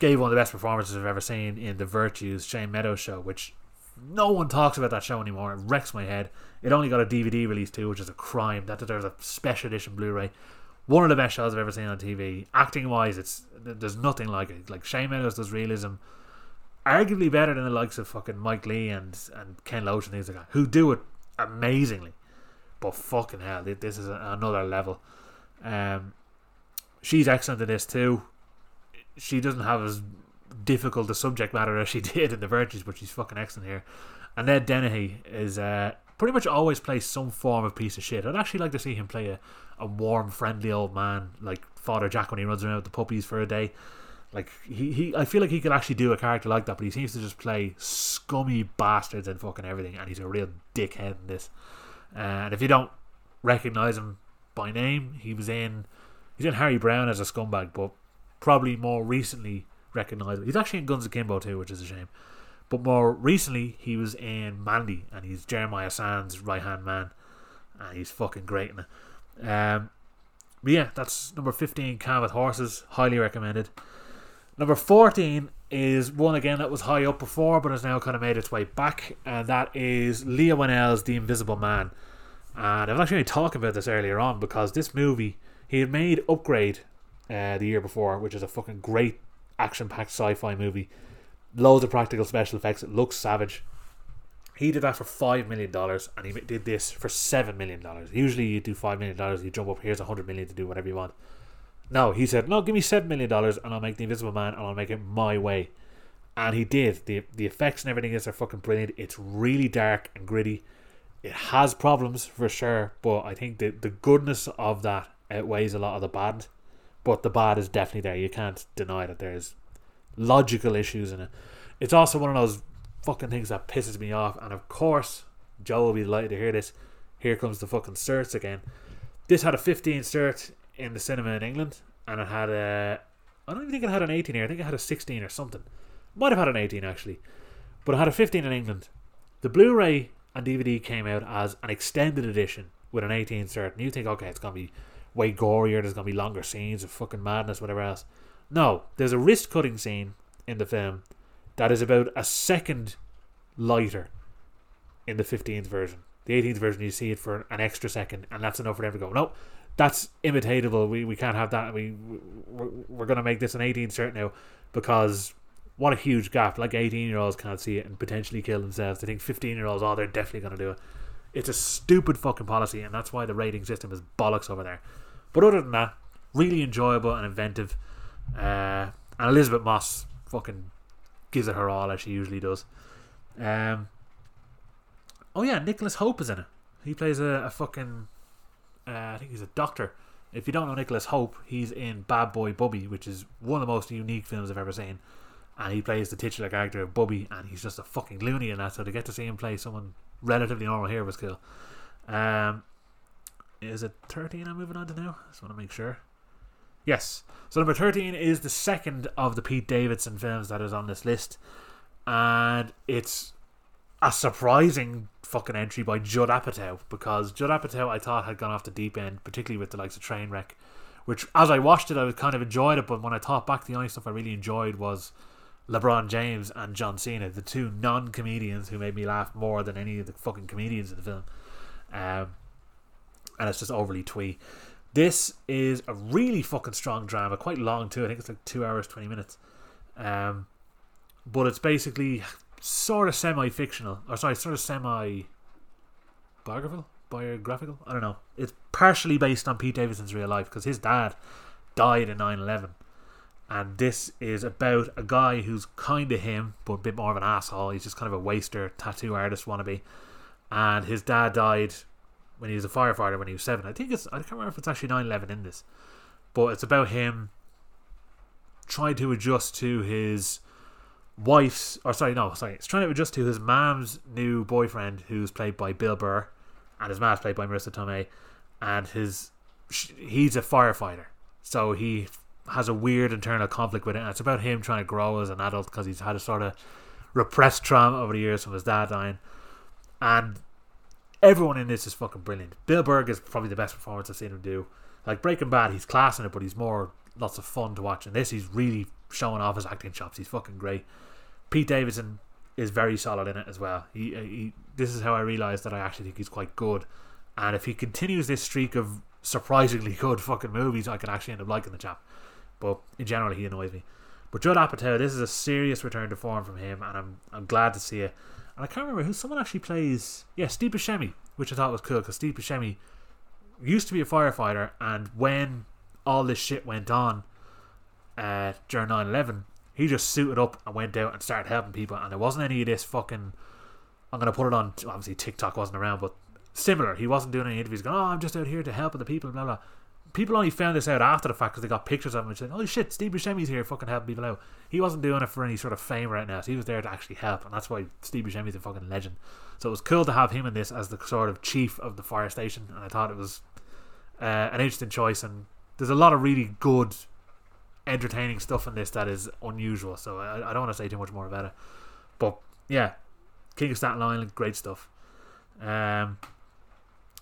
gave one of the best performances I've ever seen in the Virtues Shane Meadows show, which no one talks about that show anymore. It wrecks my head. It only got a DVD release too, which is a crime. That there's a special edition Blu-ray. One of the best shows I've ever seen on TV. Acting wise, it's there's nothing like it. Like Shane Meadows does realism, arguably better than the likes of fucking Mike Lee and and Ken Loach and things like that, who do it amazingly. But fucking hell, this is another level. Um, she's excellent in this too. she doesn't have as difficult a subject matter as she did in The Virtues, but she's fucking excellent here. And Ned Dennehy is uh, pretty much always plays some form of piece of shit. I'd actually like to see him play a, a warm, friendly old man like Father Jack when he runs around with the puppies for a day. Like he, he I feel like he could actually do a character like that, but he seems to just play scummy bastards and fucking everything, and he's a real dickhead in this. Uh, and if you don't recognize him by name, he was in he's in Harry Brown as a scumbag, but probably more recently recognizable. He's actually in Guns Akimbo too, which is a shame. But more recently, he was in Mandy, and he's Jeremiah Sands' right hand man, and he's fucking great in it. Um, but yeah, that's number fifteen. Calm with Horses, highly recommended. Number 14 is one again that was high up before but has now kind of made its way back, and that is Leigh Whannell's The Invisible Man. And I was actually talking about this earlier on because this movie, he had made Upgrade uh, the year before, which is a fucking great action packed sci fi movie. Loads of practical special effects, it looks savage. He did that for $5 million and he did this for $7 million. Usually you do $5 million, you jump up, here's a 100 million to do whatever you want. No, he said, no, give me seven million dollars and I'll make the Invisible Man and I'll make it my way. And he did. the The effects and everything is are fucking brilliant. It's really dark and gritty. It has problems for sure, but I think the the goodness of that outweighs a lot of the bad. But the bad is definitely there. You can't deny that there's logical issues in it. It's also one of those fucking things that pisses me off. And of course, Joe will be delighted to hear this. Here comes the fucking certs again. This had a 15 cert in the cinema in England, and it had a. I don't even think it had an 18 here. I think it had a 16 or something. Might have had an 18 actually, but it had a 15 in England. The Blu-ray and DVD came out as an extended edition with an 18 cert, and you think, okay, it's gonna be way gorier. There's gonna be longer scenes of fucking madness, whatever else. No, there's a wrist cutting scene in the film that is about a second lighter in the 15th version. The 18th version, you see it for an extra second, and that's enough for them to go. No, that's imitatable. We, we can't have that. We we're, we're going to make this an 18 cert now because what a huge gap. Like 18 year olds can't see it and potentially kill themselves. I think 15 year olds, oh, they're definitely going to do it. It's a stupid fucking policy, and that's why the rating system is bollocks over there. But other than that, really enjoyable and inventive. Uh, and Elisabeth Moss fucking gives it her all as she usually does. Um, oh yeah, Nicholas Hope is in it. He plays a, a fucking uh, I think he's a doctor. If you don't know Nicholas Hope, he's in Bad Boy Bubby, which is one of the most unique films I've ever seen. And he plays the titular character of Bubby, and he's just a fucking loony in that. So to get to see him play someone relatively normal here was cool. Um, is it 13 I'm moving on to now? I just want to make sure. Yes. So number 13 is the second of the Pete Davidson films that is on this list. And it's a surprising fucking entry by Judd Apatow because Judd Apatow I thought had gone off the deep end, particularly with the likes of Trainwreck, which as I watched it I was kind of enjoyed it, but when I thought back, the only stuff I really enjoyed was LeBron James and John Cena, the two non-comedians who made me laugh more than any of the fucking comedians in the film. Um, and it's just overly twee. This is a really fucking strong drama, quite long too. I think it's like two hours twenty minutes. Um, but it's basically sort of semi-fictional, or sorry, sort of semi biographical, biographical. I don't know. It's partially based on Pete Davidson's real life because his dad died in 9/11, and this is about a guy who's kind of him, but a bit more of an asshole. He's just kind of a waster, tattoo artist wannabe, and his dad died when he was a firefighter when he was seven. I think it's I can't remember if it's actually 9/11 in this, but it's about him trying to adjust to his wife's, or sorry, no, sorry, it's trying to adjust to his mom's new boyfriend, who's played by Bill Burr, and his mom's played by Marisa Tomei, and his he's a firefighter, so he has a weird internal conflict with it. And it's about him trying to grow as an adult because he's had a sort of repressed trauma over the years from his dad dying, and everyone in this is fucking brilliant. Bill Burr is probably the best performance I've seen him do. Like Breaking Bad, he's class in it, but he's more lots of fun to watch. And this, he's really showing off his acting chops. He's fucking great. Pete Davidson is very solid in it as well. He, uh, he this is how I realised that I actually think he's quite good. And if he continues this streak of surprisingly good fucking movies, I can actually end up liking the chap. But in general, he annoys me. But Judd Apatow, this is a serious return to form from him, and I'm I'm glad to see it. And I can't remember who someone actually plays. Yeah, Steve Buscemi, which I thought was cool because Steve Buscemi used to be a firefighter, and when all this shit went on, uh, during 9 11, he just suited up and went out and started helping people. And there wasn't any of this fucking. I'm going to put it on. Obviously, TikTok wasn't around, but similar. He wasn't doing any interviews going, oh, I'm just out here to help the people, blah, blah. People only found this out after the fact because they got pictures of him and said, oh shit, Steve Buscemi's here fucking helping people out. He wasn't doing it for any sort of fame right now. So he was there to actually help. And that's why Steve Buscemi's a fucking legend. So it was cool to have him in this as the sort of chief of the fire station. And I thought it was uh, an interesting choice. And there's a lot of really good entertaining stuff in this that is unusual. So I, I don't want to say too much more about it. But yeah, King of Staten Island, great stuff. Um,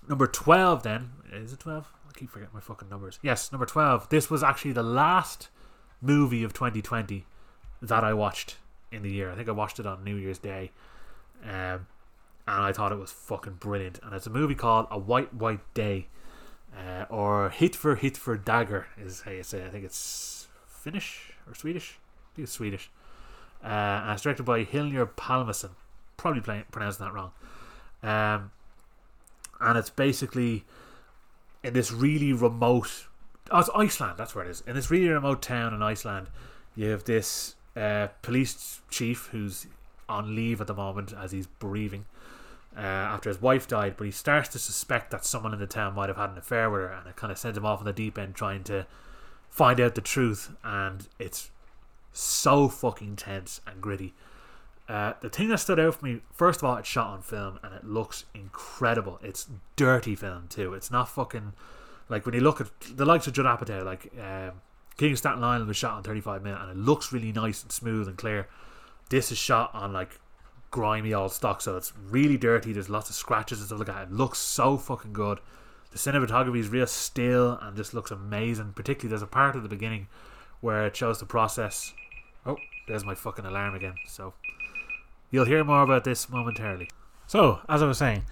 number 12 then. Is it 12? Keep forgetting my fucking numbers. Yes, number 12. This was actually the last movie of 2020 that I watched in the year. I think I watched it on New Year's Day. Um, and I thought it was fucking brilliant. And it's a movie called A White White Day. Uh, or Hit for Hit for Dagger is how you say it. I think it's Finnish or Swedish. I think it's Swedish. Uh, and it's directed by Hlynur Pálmason. Probably playing, pronouncing that wrong. Um, and it's basically in this really remote. Oh, it's Iceland. That's where it is. In this really remote town in Iceland, you have this uh, police chief who's on leave at the moment as he's bereaving uh, after his wife died. But he starts to suspect that someone in the town might have had an affair with her, and it kind of sends him off on the deep end trying to find out the truth. And it's so fucking tense and gritty. Uh, the thing that stood out for me, first of all, it's shot on film and it looks incredible. It's dirty film too. It's not fucking like when you look at the likes of Judd Apatow, like um, King of Staten Island was shot on 35 mm and it looks really nice and smooth and clear. This is shot on like grimy old stock, so it's really dirty. There's lots of scratches and stuff like that. It looks so fucking good. The cinematography is real still and just looks amazing. Particularly, there's a part at the beginning where it shows the process. Oh, there's my fucking alarm again. So You'll hear more about this momentarily. So, as I was saying,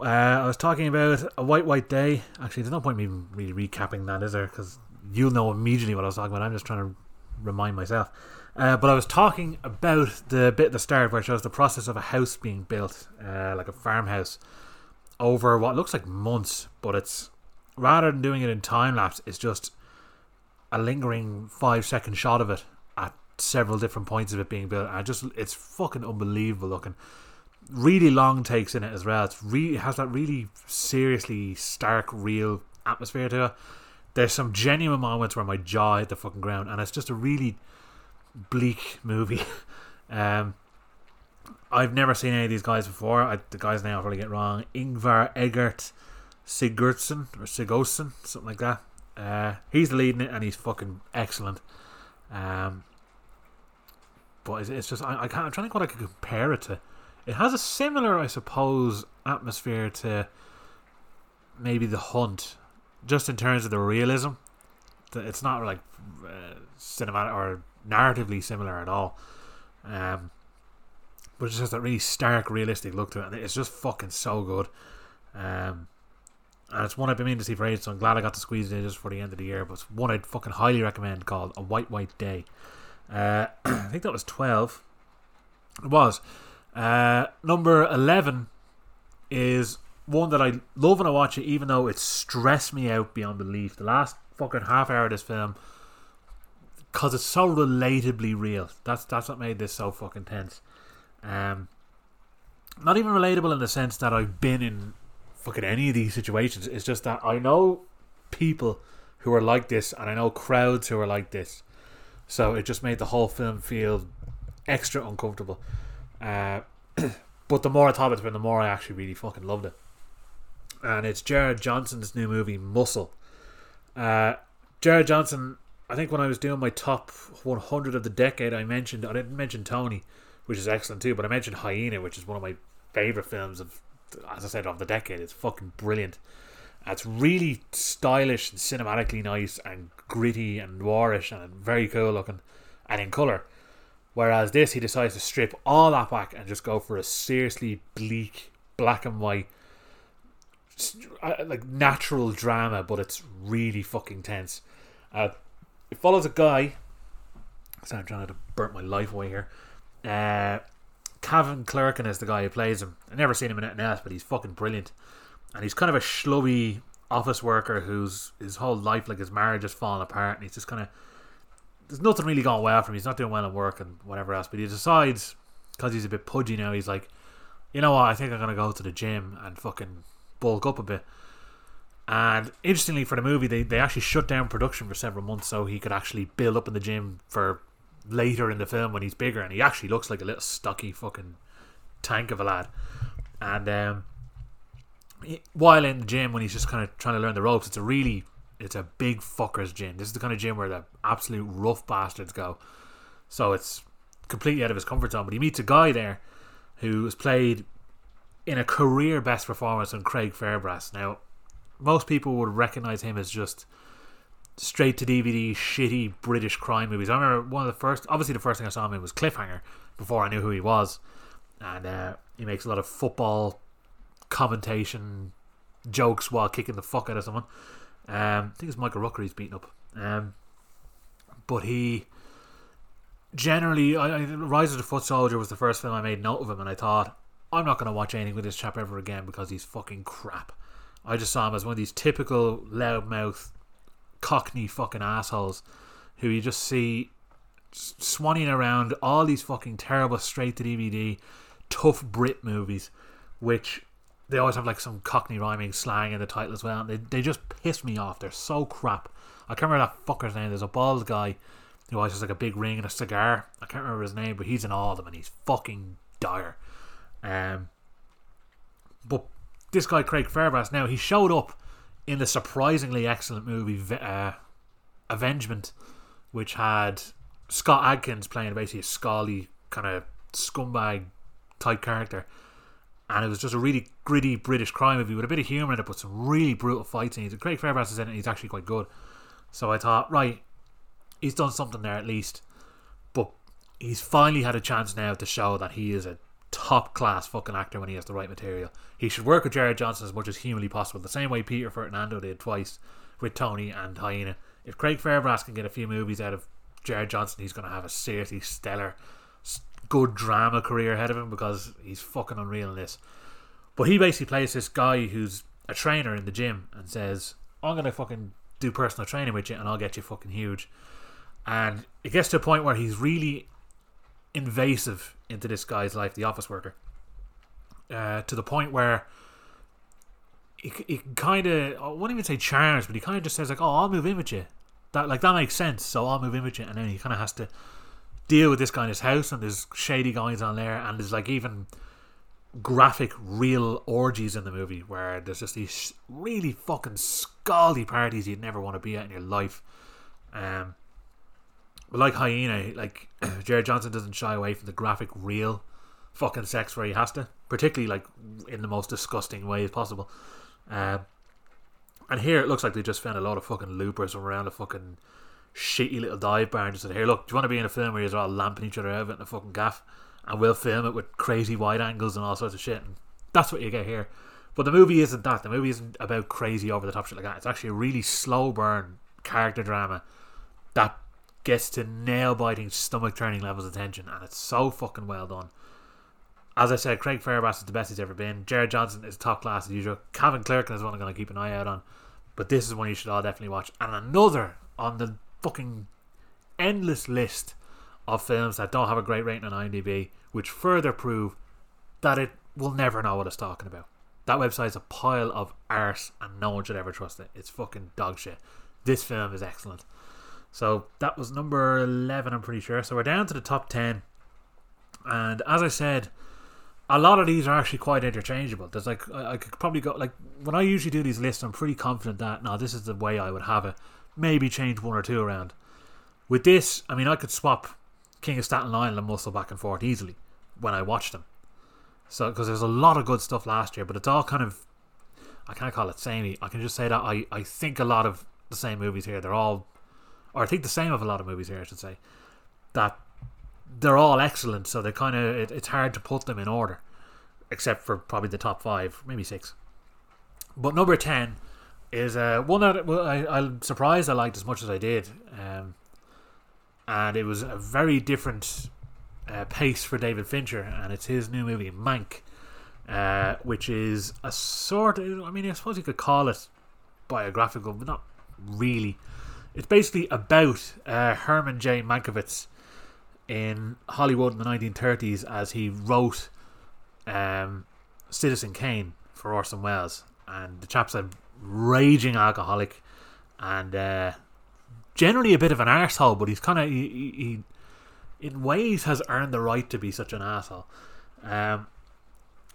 uh, I was talking about a white, white day. Actually, there's no point in me really recapping that, is there? Because you'll know immediately what I was talking about. I'm just trying to remind myself. Uh, but I was talking about the bit at the start where it shows the process of a house being built, uh, like a farmhouse, over what looks like months. But it's rather than doing it in time lapse, it's just a lingering five second shot of it several different points of it being built. I just it's fucking unbelievable looking. Really long takes in it as well. It's really it has that really seriously stark, real atmosphere to it. There's some genuine moments where my jaw hit the fucking ground, and it's just a really bleak movie. um, I've never seen any of these guys before. I, the guy's name I'll probably get wrong. Ingvar Eggert Sigurdsson or Sigurdsson, something like that. Uh, he's leading it, and he's fucking excellent. Um, but it's, just I, I can't. I'm trying to think what I could compare it to. It has a similar, I suppose, atmosphere to maybe The Hunt, just in terms of the realism. It's not like uh, cinematic or narratively similar at all. Um, but it just has that really stark, realistic look to it, and it's just fucking so good. Um, and it's one I've been meaning to see for ages, so I'm glad I got to squeeze it in just for the end of the year. But it's one I'd fucking highly recommend called A White White Day. Uh, I think that was 12. It was. Uh, number 11 is one that I love when I watch it, even though it stressed me out beyond belief. The last fucking half hour of this film, because it's so relatably real. That's that's what made this so fucking tense. Um, not even relatable in the sense that I've been in fucking any of these situations. It's just that I know people who are like this, and I know crowds who are like this. So it just made the whole film feel extra uncomfortable. Uh, but the more I thought about it, the more I actually really fucking loved it. And it's Gerard Johnson's new movie, Muscle. Uh, Gerard Johnson, I think when I was doing my top 100 of the decade, I mentioned, I didn't mention Tony, which is excellent too, but I mentioned Hyena, which is one of my favourite films of, as I said, of the decade. It's fucking brilliant. It's really stylish and cinematically nice and gritty and noirish and very cool looking and in colour. Whereas this, he decides to strip all that back and just go for a seriously bleak, black and white, uh, like natural drama, but it's really fucking tense. Uh, it follows a guy. So I'm trying to burn my life away here. Uh, Cavan Clerkin is the guy who plays him. I've never seen him in anything else, but he's fucking brilliant and he's kind of a schlubby office worker who's his whole life, like his marriage, has fallen apart, and he's just kind of there's nothing really going well for him. He's not doing well at work and whatever else. But he decides because he's a bit pudgy now. He's like, you know what? I think I'm gonna go to the gym and fucking bulk up a bit. And interestingly, for the movie, they, they actually shut down production for several months so he could actually build up in the gym for later in the film when he's bigger. And he actually looks like a little stocky fucking tank of a lad. And um, while in the gym, when he's just kind of trying to learn the ropes, it's a really it's a big fuckers gym. This is the kind of gym where the absolute rough bastards go. So it's completely out of his comfort zone. But he meets a guy there who has played in a career best performance on Craig Fairbrass. Now, most people would recognize him as just straight to DVD, shitty British crime movies. I remember one of the first, obviously, the first thing I saw him in was Cliffhanger before I knew who he was. And uh, he makes a lot of football commentation jokes while kicking the fuck out of someone. Um, I think it's Michael Rooker he's beaten up. Um, but he generally, I, I, Rise of the Foot Soldier was the first film I made note of him, and I thought I'm not going to watch anything with this chap ever again because he's fucking crap. I just saw him as one of these typical loudmouth, cockney fucking assholes who you just see swanning around all these fucking terrible straight to DVD, tough Brit movies, which they always have like some cockney rhyming slang in the title as well. They, they just piss me off. They're so crap. I can't remember that fucker's name. There's a bald guy who always has like a big ring and a cigar. I can't remember his name, but he's in all of them and he's fucking dire. Um, but this guy Craig Fairbrass now he showed up in the surprisingly excellent movie uh, Avengement, which had Scott Adkins playing basically a scally kind of scumbag type character and it was just a really gritty British crime movie with a bit of humour in it, but some really brutal fight scenes. Craig Fairbrass is in it; he's actually quite good. So I thought, right, he's done something there at least, but he's finally had a chance now to show that he is a top class fucking actor when he has the right material. He should work with Gerard Johnson as much as humanly possible, the same way Peter Ferdinando did twice with Tony and Hyena. If Craig Fairbrass can get a few movies out of Gerard Johnson, he's going to have a seriously stellar good drama career ahead of him because he's fucking unreal in this. But he basically plays this guy who's a trainer in the gym and says, I'm gonna fucking do personal training with you and I'll get you fucking huge. And it gets to a point where he's really invasive into this guy's life, the office worker. Uh, to the point where he, he kind of, I won't even say charms, but he kind of just says like, "Oh, I'll move in with you." That like that makes sense. So I'll move in with you, and then he kind of has to deal with this guy in his house, and there's shady guys on there, and there's like even graphic, real orgies in the movie where there's just these really fucking scaldy parties you'd never want to be at in your life. Um, but like Hyena, like Gerard Johnson doesn't shy away from the graphic, real fucking sex where he has to, particularly like in the most disgusting ways possible. Um, and here it looks like they just found a lot of fucking loopers around a fucking shitty little dive bar and just said, "Here, look, do you want to be in a film where you're all lamping each other out in a fucking gaff, and we'll film it with crazy wide angles and all sorts of shit." And that's what you get here. But the movie isn't that. The movie isn't about crazy over the top shit like that. It's actually a really slow burn character drama that gets to nail biting, stomach turning levels of tension, and it's so fucking well done. As I said, Craig Fairbrass is the best he's ever been. Gerard Johnson is top class as usual. Cavan Clerkin is one I'm going to keep an eye out on. But this is one you should all definitely watch. And another on the fucking endless list of films that don't have a great rating on IMDb, which further prove that it will never know what it's talking about. That website's a pile of arse and no one should ever trust it. It's fucking dog shit. This film is excellent. So that was number 11, I'm pretty sure. So we're down to the top 10. And as I said, a lot of these are actually quite interchangeable. There's like, I, I could probably go, like, when I usually do these lists, I'm pretty confident that, no, this is the way I would have it maybe change one or two around. With this, I mean, I could swap King of Staten Island and Muscle back and forth easily when I watch them. So, because there's a lot of good stuff last year, but it's all kind of, I can't call it samey. I can just say that I, I think a lot of the same movies here, they're all, or I think the same of a lot of movies here, I should say, that they're all excellent. So they're kind of, it, it's hard to put them in order, except for probably the top five, maybe six. But number 10 is uh, one that I, I'm surprised I liked as much as I did. Um, and it was a very different uh, pace for David Fincher, and it's his new movie, Mank, uh, which is a sort of, I mean, I suppose you could call it biographical, but not really. it's basically about uh, Herman J. Mankiewicz in Hollywood in the 1930s as he wrote um, Citizen Kane for Orson Welles. And the chap's a raging alcoholic and uh, generally a bit of an arsehole, but he's kind of, he, he, he, in ways, has earned the right to be such an asshole. Um,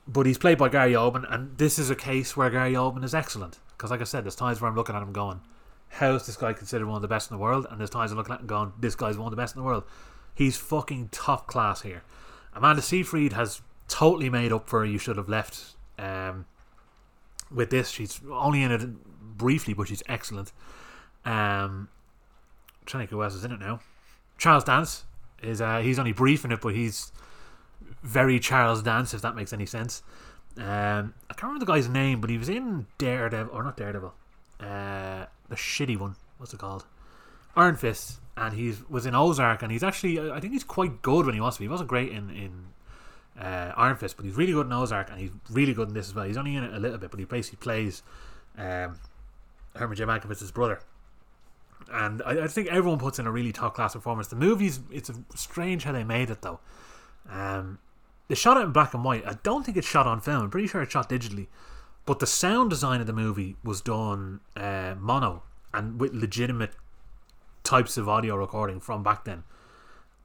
but he's played by Gary Oldman, and this is a case where Gary Oldman is excellent. Because, like I said, there's times where I'm looking at him going, how is this guy considered one of the best in the world? And there's times I'm looking at him going, this guy's one of the best in the world. He's fucking top class here. Amanda Seyfried has totally made up for you should have left um, with this. She's only in it briefly, but she's excellent. Um, I'm trying to think who else is in it now. Charles Dance is uh, he's only brief in it, but he's very Charles Dance, if that makes any sense. Um, I can't remember the guy's name, but he was in Daredevil, or not Daredevil, uh, the shitty one. What's it called? Iron Fist, and he was in Ozark, and he's actually, I think he's quite good when he wants to be. He wasn't great in in uh, Iron Fist, but he's really good in Ozark, and he's really good in this as well. He's only in it a little bit, but he basically plays um, Herman J. Mankiewicz's brother. And I, I, think everyone puts in a really top class performance. The movie's it's strange how they made it though. Um, they shot it in black and white. I don't think it's shot on film. I'm pretty sure it's shot digitally. But the sound design of the movie was done uh, mono and with legitimate types of audio recording from back then.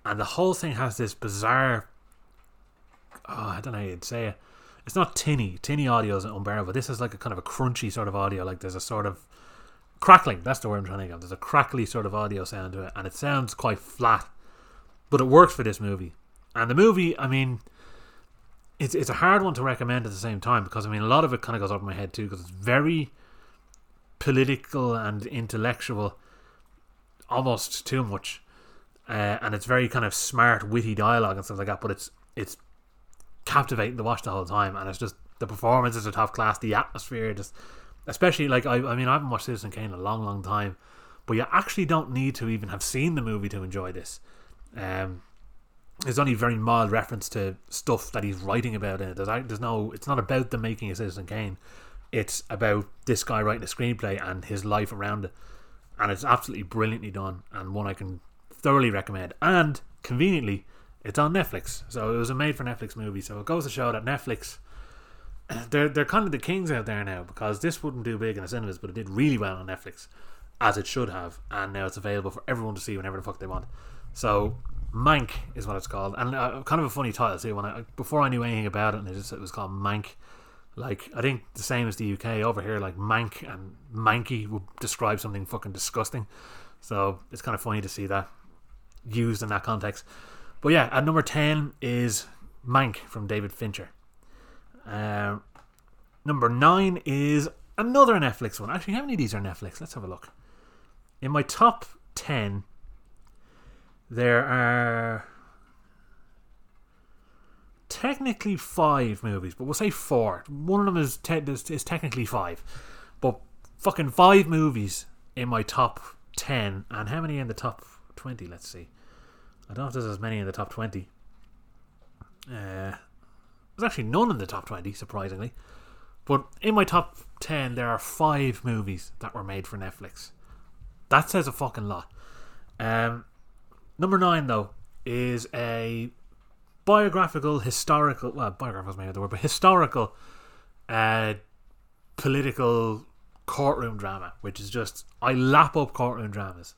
And the whole thing has this bizarre. Oh, I don't know how you'd say it. It's not tinny. Tinny audio is unbearable. This is like a kind of a crunchy sort of audio. Like there's a sort of crackling. That's the word I'm trying to think of. There's a crackly sort of audio sound to it, and it sounds quite flat, but it works for this movie. And the movie, I mean, it's it's a hard one to recommend at the same time because I mean a lot of it kind of goes over my head too because it's very political and intellectual, almost too much, uh, and it's very kind of smart, witty dialogue and stuff like that. But it's it's captivating to watch the whole time, and it's just the performances are top class, the atmosphere, just especially like I I mean I haven't watched Citizen Kane in a long long time, but you actually don't need to even have seen the movie to enjoy this. Um, there's only very mild reference to stuff that he's writing about in it. There's, there's no, it's not about the making of Citizen Kane. It's about this guy writing a screenplay and his life around it, and it's absolutely brilliantly done and one I can thoroughly recommend. And conveniently, it's on Netflix, so it was a made for Netflix movie. So it goes to show that Netflix, they're they're kind of the kings out there now because this wouldn't do big in the cinemas, but it did really well on Netflix, as it should have, and now it's available for everyone to see whenever the fuck they want. So Mank is what it's called, and uh, kind of a funny title too. When I before I knew anything about it, and it, just, it was called Mank. Like I think the same as the UK over here, like Mank and Manky would describe something fucking disgusting. So it's kind of funny to see that used in that context. But yeah, at number ten is Mank from David Fincher. Uh, number nine is another Netflix one. Actually, how many of these are Netflix? Let's have a look. In my top ten there are technically five movies, but we'll say four. One of them is, te- is, is technically five, but fucking five movies in my top ten, and how many in the top twenty? Let's see. I don't know if there's as many in the top twenty. Uh, there's actually none in the top twenty, surprisingly. But in my top ten, there are five movies that were made for Netflix. That says a fucking lot. Um, Number nine, though, is a biographical, historical. Well, biographical is maybe the word, but historical, uh, political courtroom drama, which is just I lap up courtroom dramas.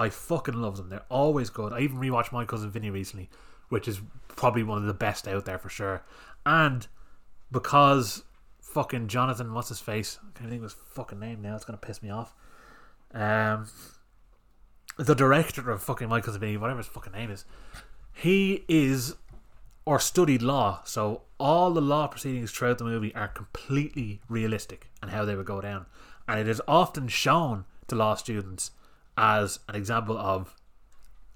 I fucking love them. They're always good. I even rewatched My Cousin Vinny recently, which is probably one of the best out there for sure. And because fucking Jonathan, what's his face? I can't think of his fucking name now. It's gonna piss me off. Um, the director of fucking Michael's Bay, whatever his fucking name is, he is or studied law, so all the law proceedings throughout the movie are completely realistic and how they would go down. And it is often shown to law students as an example of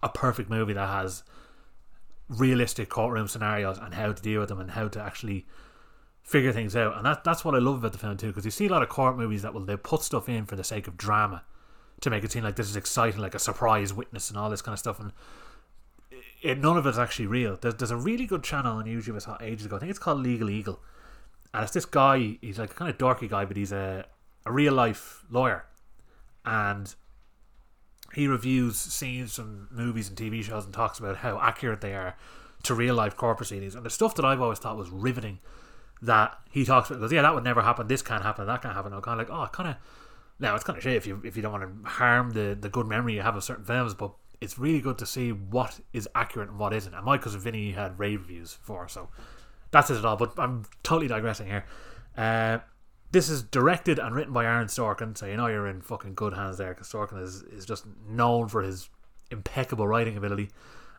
a perfect movie that has realistic courtroom scenarios and how to deal with them and how to actually figure things out. And that that's what I love about the film too, because you see a lot of court movies that will they put stuff in for the sake of drama to make it seem like this is exciting, like a surprise witness and all this kind of stuff. And it, none of it's actually real. There's, there's a really good channel on YouTube I saw ages ago. I think it's called Legal Eagle. And it's this guy, he's like a kind of dorky guy, but he's a, a real life lawyer. And he reviews scenes from movies and TV shows and talks about how accurate they are to real life court proceedings. And the stuff that I've always thought was riveting that he talks about, goes, yeah, that would never happen. This can't happen. That can't happen. I'm kind of like, oh, kind of. Now it's kind of shit if you if you don't want to harm the the good memory you have of certain films, but it's really good to see what is accurate and what isn't. And my cousin Vinny had rave reviews for, so that's it all. But I'm totally digressing here. Uh, this is directed and written by Aaron Sorkin, so you know you're in fucking good hands there because Sorkin is, is just known for his impeccable writing ability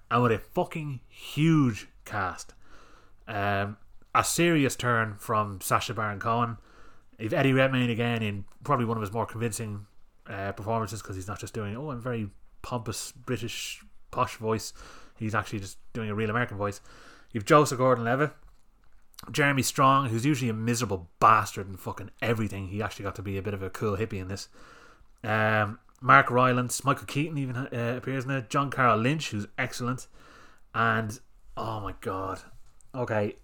and with a fucking huge cast. Um, a serious turn from Sacha Baron Cohen. If Eddie Redmayne again in probably one of his more convincing uh, performances because he's not just doing oh I'm very pompous British posh voice. He's actually just doing a real American voice. You've Joseph Gordon-Levitt, Jeremy Strong, who's usually a miserable bastard and fucking everything. He actually got to be a bit of a cool hippie in this. Um, Mark Rylance, Michael Keaton even uh, appears in it. John Carroll Lynch, who's excellent, and oh my god, okay,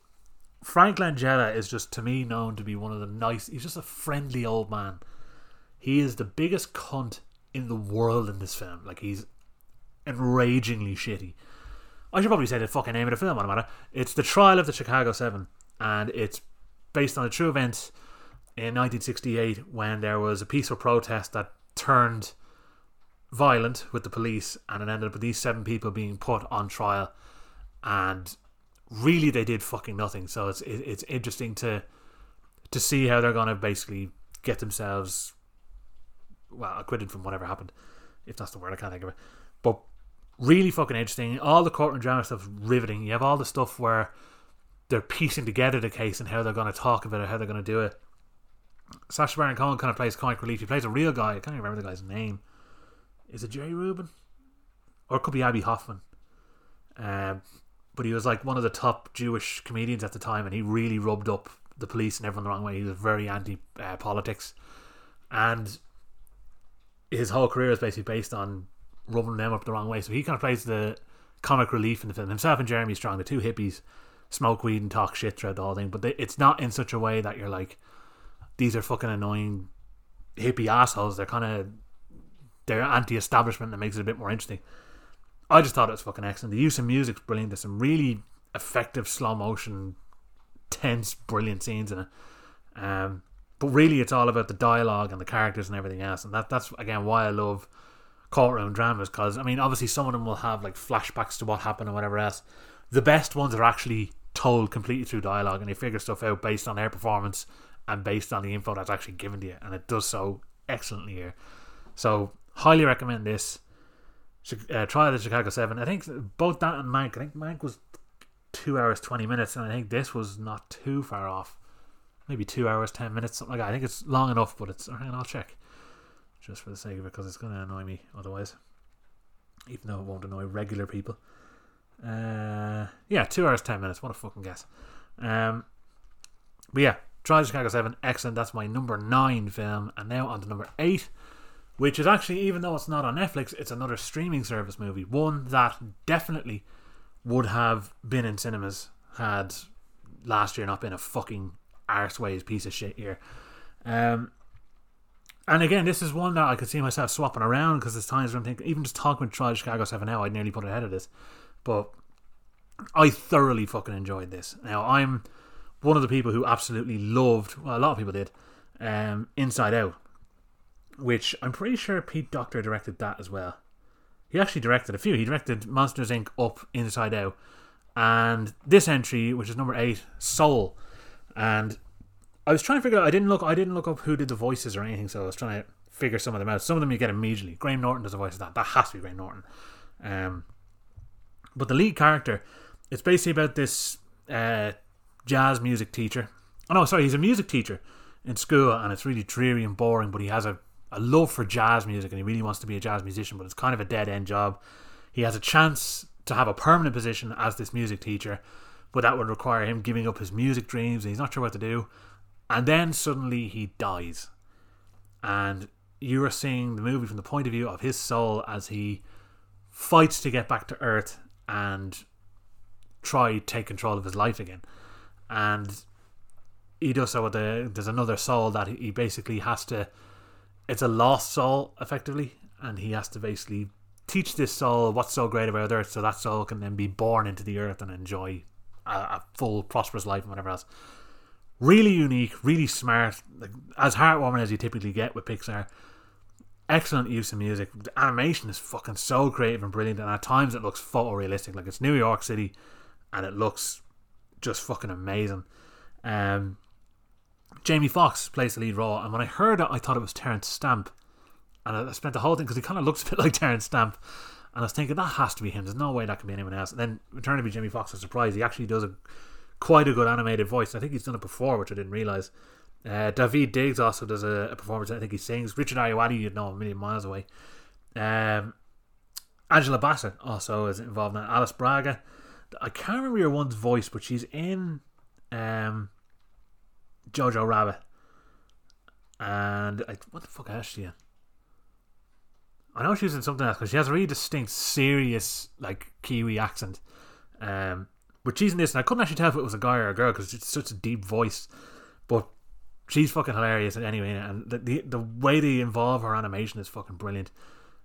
Frank Langella is just to me known to be one of the nice. He's just a friendly old man. He is the biggest cunt in the world in this film. Like he's enragingly shitty. I should probably say the fucking name of the film on matter. It's the trial of the Chicago Seven, and it's based on a true event in 1968 when there was a peaceful protest that turned violent with the police, and it ended up with these seven people being put on trial, and really they did fucking nothing. So it's it's interesting to to see how they're gonna basically get themselves well acquitted from whatever happened, if that's the word I can't think of it. But really fucking interesting. All the courtroom drama stuff riveting. You have all the stuff where they're piecing together the case and how they're going to talk about it, how they're going to do it. Sacha Baron Cohen kind of plays comic relief. He plays a real guy. I can't even remember the guy's name. Is it Jerry Rubin? Or it could be Abbie Hoffman. Um, but he was like one of the top Jewish comedians at the time, and he really rubbed up the police and everyone the wrong way. He was very anti uh, politics, and his whole career is basically based on rubbing them up the wrong way. So he kind of plays the comic relief in the film. Himself and Jeremy Strong, the two hippies, smoke weed and talk shit throughout the whole thing. But they, it's not in such a way that you're like, these are fucking annoying hippie assholes. They're kind of they're anti-establishment that makes it a bit more interesting. I just thought it was fucking excellent. The use of music's brilliant. There's some really effective slow motion, tense, brilliant scenes in it. Um, but really, it's all about the dialogue and the characters and everything else. And that that's again why I love courtroom dramas because I mean, obviously, some of them will have like flashbacks to what happened or whatever else. The best ones are actually told completely through dialogue, and they figure stuff out based on their performance and based on the info that's actually given to you, and it does so excellently here. So, highly recommend this uh, of the Chicago Seven. I think both that and Mank. I think Mank was two hours twenty minutes, and I think this was not too far off. Maybe two hours ten minutes, something like that. I think it's long enough, but it's. I'll check, just for the sake of it, because it's going to annoy me otherwise. Even though it won't annoy regular people. Uh, yeah, two hours ten minutes. What a fucking guess. Um, but yeah, Trial of Chicago Seven, excellent. That's my number nine film, and now on to number eight which is actually, even though it's not on Netflix, it's another streaming service movie. One that definitely would have been in cinemas had last year not been a fucking arseways piece of shit year. Um, and again, this is one that I could see myself swapping around because there's times where I'm thinking, even just talking with Trial Chicago 7 now, I'd nearly put it ahead of this. But I thoroughly fucking enjoyed this. Now, I'm one of the people who absolutely loved, well, a lot of people did, um, Inside Out which I'm pretty sure Pete Docter directed that as well. He actually directed a few. He directed Monsters Inc. Up, Inside Out, and this entry, which is number eight, Soul. And I was trying to figure out. I didn't look. I didn't look up who did the voices or anything. So I was trying to figure some of them out. Some of them you get immediately. Graham Norton does the voice of that. That has to be Graham Norton. Um, but the lead character, it's basically about this uh, jazz music teacher. Oh no, sorry, he's a music teacher in school, and it's really dreary and boring. But he has a a love for jazz music and he really wants to be a jazz musician, but it's kind of a dead end job. He has a chance to have a permanent position as this music teacher, but that would require him giving up his music dreams and he's not sure what to do. And then suddenly he dies. And you are seeing the movie from the point of view of his soul as he fights to get back to Earth and try take control of his life again. And he does so with the there's another soul that he basically has to it's a lost soul effectively, and he has to basically teach this soul what's so great about Earth, so that soul can then be born into the Earth and enjoy a, a full, prosperous life and whatever else. Really unique, really smart, like, as heartwarming as you typically get with Pixar. Excellent use of music. The animation is fucking so creative and brilliant, and at times it looks photorealistic. Like it's New York City, and it looks just fucking amazing. Um, Jamie Foxx plays the lead role, and when I heard it, I thought it was Terence Stamp, and I spent the whole thing because he kind of looks a bit like Terence Stamp, and I was thinking that has to be him. There's no way that can be anyone else. And then it turned to be Jamie Foxx. A surprise, he actually does a quite a good animated voice. I think he's done it before, which I didn't realize. Uh, Daveed Diggs also does a, a, performance. I think he sings. Richard Ayoade, you'd know a million miles away. Um, Angela Bassett also is involved in that. Alice Braga. I can't remember your one's voice, but she's in um, Jojo Rabbit. And I, what the fuck is she in? I know she's in something else because she has a really distinct, serious, like Kiwi accent. Um, but she's in this, and I couldn't actually tell if it was a guy or a girl because it's such a deep voice. But she's fucking hilarious anyway, and the, the the way they involve her animation is fucking brilliant.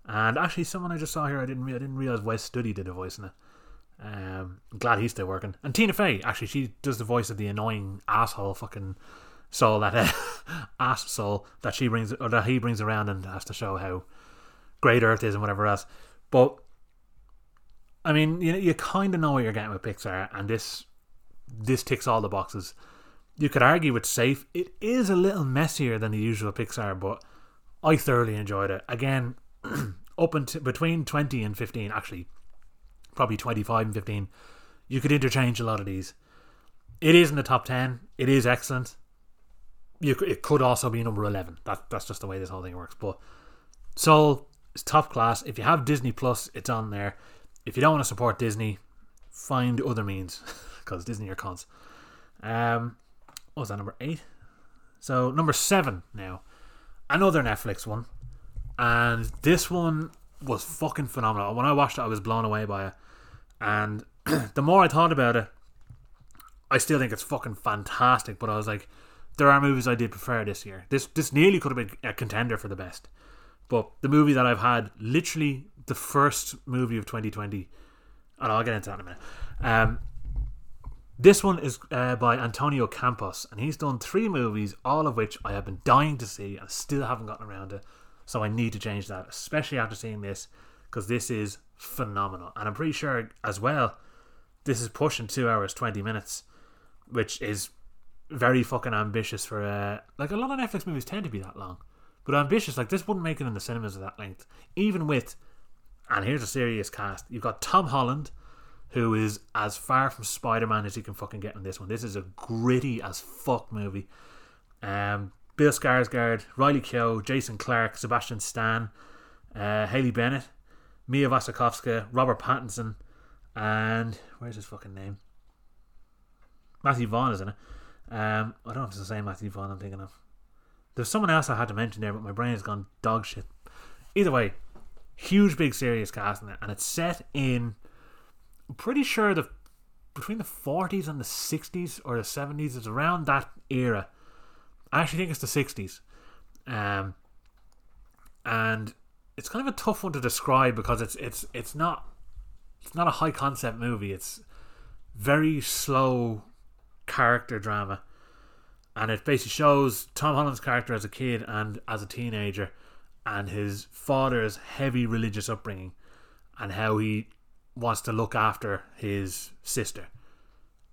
And actually, someone I just saw here, I didn't I didn't realize Wes Studi did a voice in it. Um, I'm glad he's still working. And Tina Fey, actually, she does the voice of the annoying asshole fucking soul that uh, ass soul that she brings or that he brings around and has to show how great Earth is and whatever else. But I mean, you you kind of know what you're getting with Pixar, and this this ticks all the boxes. You could argue it's safe. It is a little messier than the usual Pixar, but I thoroughly enjoyed it. Again, up until between twenty and fifteen, actually, probably twenty five and fifteen, you could interchange a lot of these. It is in the top ten. It is excellent. You it could also be number eleven. That that's just the way this whole thing works. But Soul is top class. If you have Disney Plus, it's on there. If you don't want to support Disney, find other means because Disney are cons. Um, what was that number eight? So number seven now, another Netflix one, and this one was fucking phenomenal. When I watched it, I was blown away by it, and the more I thought about it, I still think it's fucking fantastic. But I was like, there are movies I did prefer this year. This this nearly could have been a contender for the best. But the movie that I've had, literally the first movie of 2020, and I'll get into that in a minute. Um, this one is uh, by Antonio Campos, and he's done three movies, all of which I have been dying to see and still haven't gotten around to. So I need to change that, especially after seeing this, because this is phenomenal. And I'm pretty sure as well, this is pushing two hours, 20 minutes, which is very fucking ambitious for uh, like a lot of Netflix movies tend to be that long, but ambitious. Like this wouldn't make it in the cinemas at that length, even with. And here's a serious cast: you've got Tom Holland, who is as far from Spider Man as you can fucking get in this one. This is a gritty as fuck movie. Um, Bill Skarsgård, Riley Keough, Jason Clarke, Sebastian Stan, uh, Haley Bennett, Mia Wasikowska, Robert Pattinson, and where's his fucking name? Matthew Vaughn, isn't it? Um, I don't know if it's the same Matthew Vaughn I'm thinking of. There's someone else I had to mention there, but my brain has gone dog shit. Either way, huge, big, serious cast in it, and it's set in. I'm pretty sure the between the 40s and the 60s or the 70s. It's around that era. I actually think it's the 60s, um, and it's kind of a tough one to describe because it's it's it's not it's not a high concept movie. It's very slow character drama. And it basically shows Tom Holland's character as a kid and as a teenager and his father's heavy religious upbringing and how he wants to look after his sister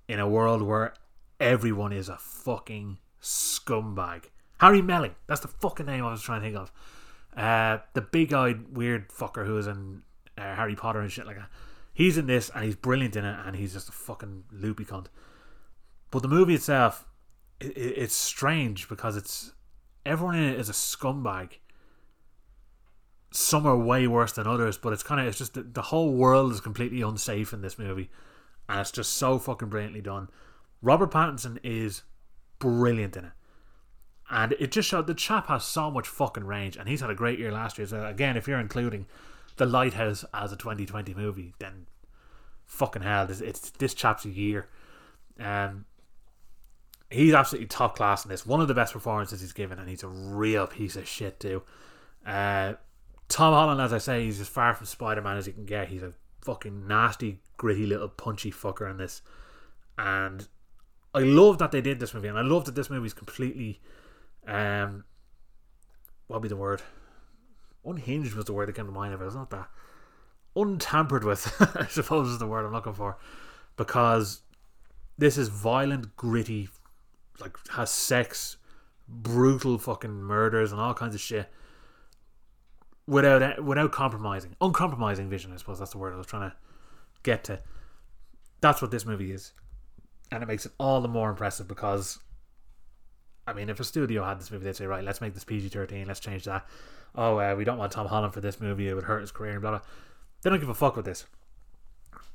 in a world where everyone is a fucking scumbag. Harry Melling, that's the fucking name I was trying to think of. Uh, the big eyed weird fucker who was in uh, Harry Potter and shit like that. He's in this and he's brilliant in it and he's just a fucking loopy cunt. But the movie itself, it, it's strange because it's everyone in it is a scumbag. Some are way worse than others, but it's kind of it's just the, the whole world is completely unsafe in this movie, and it's just so fucking brilliantly done. Robert Pattinson is brilliant in it. And it just showed the chap has so much fucking range, and he's had a great year last year. So again, if you're including The Lighthouse as a 2020 movie, then fucking hell, it's, it's this chap's year. Um, he's absolutely top class in this. One of the best performances he's given, and he's a real piece of shit too. Uh, Tom Holland, as I say, he's as far from Spider Man as he can get. He's a fucking nasty, gritty little punchy fucker in this. And I love that they did this movie, and I love that this movie is completely um what would be the word? Unhinged was the word that came to mind of it, it's not that. Untampered with, I suppose is the word I'm looking for. Because this is violent, gritty, like has sex, brutal fucking murders and all kinds of shit without without compromising, uncompromising vision. I suppose that's the word I was trying to get to. That's what this movie is, and it makes it all the more impressive because, I mean, if a studio had this movie, they'd say, right, let's make this PG thirteen, let's change that. Oh, uh, we don't want Tom Holland for this movie; it would hurt his career blah blah. They don't give a fuck with this.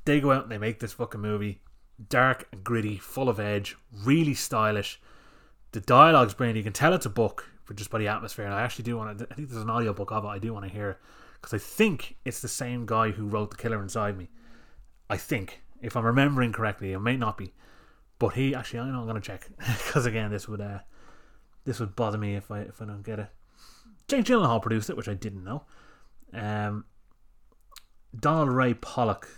They go out and they make this fucking movie, dark and gritty, full of edge, really stylish. The dialogue's brilliant. You can tell it's a book for just by the atmosphere. And I actually do want to. I think there's an audiobook of it. I do want to hear because I think it's the same guy who wrote The Killer Inside Me. I think, if I'm remembering correctly, it may not be, but he actually. I know I'm going to check because again, this would uh, this would bother me if I if I don't get it. Jake Gyllenhaal produced it, which I didn't know. Um, Donald Ray Pollock,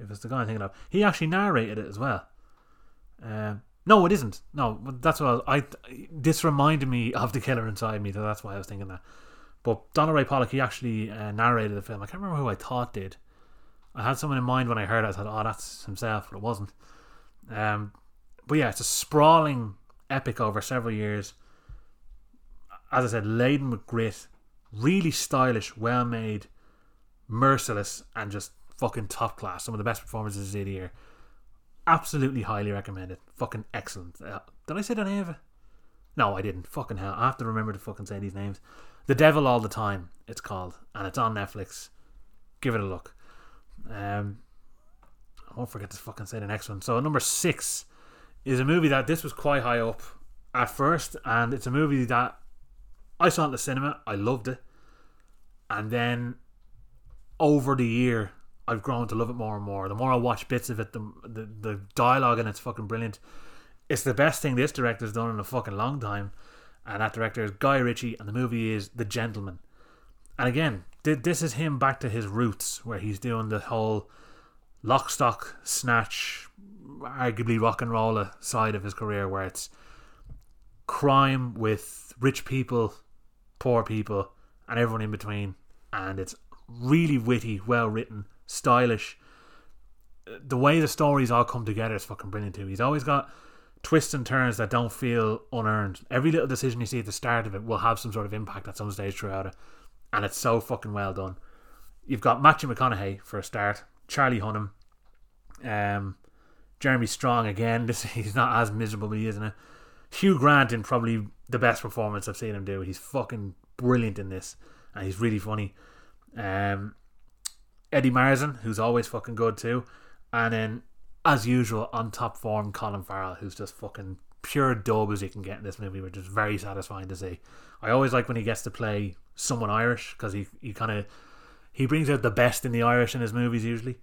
if it's the guy I'm thinking of, he actually narrated it as well. Um, no, it isn't. No, that's what I, I. This reminded me of the killer inside me, so that's why I was thinking that. But Donald Ray Pollock, he actually uh, narrated the film. I can't remember who I thought did. I had someone in mind when I heard it. I thought, oh, that's himself, but it wasn't. Um, but yeah, it's a sprawling epic over several years. As I said, laden with grit, really stylish, well made, merciless, and just fucking top class. Some of the best performances of the year absolutely highly recommend it. Fucking excellent. Uh, did I say the name? No, I didn't. Fucking hell. I have to remember to fucking say these names. The Devil All the Time, it's called. And it's on Netflix. Give it a look. Um, I won't forget to fucking say the next one. So, number six is a movie that this was quite high up at first. And it's a movie that I saw in the cinema. I loved it. And then over the year, I've grown to love it more and more. The more I watch bits of it, the the, the dialogue and it's fucking brilliant. It's the best thing this director's done in a fucking long time, and that director is Guy Ritchie, and the movie is The Gentlemen. And again, this is him back to his roots, where he's doing the whole lock, stock, snatch, arguably rock and roll side of his career, where it's crime with rich people, poor people, and everyone in between, and it's really witty, well written, stylish. The way the stories all come together is fucking brilliant too. He's always got twists and turns that don't feel unearned. Every little decision you see at the start of it will have some sort of impact at some stage throughout it, and it's so fucking well done. You've got Matthew McConaughey for a start, Charlie Hunnam, um, Jeremy Strong again. This he's not as miserable, but he isn't it. Hugh Grant in probably the best performance I've seen him do. He's fucking brilliant in this, and he's really funny. Um, Eddie Marsan, who's always fucking good too, and then as usual on top form Colin Farrell, who's just fucking pure dub as you can get in this movie, which is very satisfying to see. I always like when he gets to play someone Irish because he he kind of he brings out the best in the Irish in his movies usually.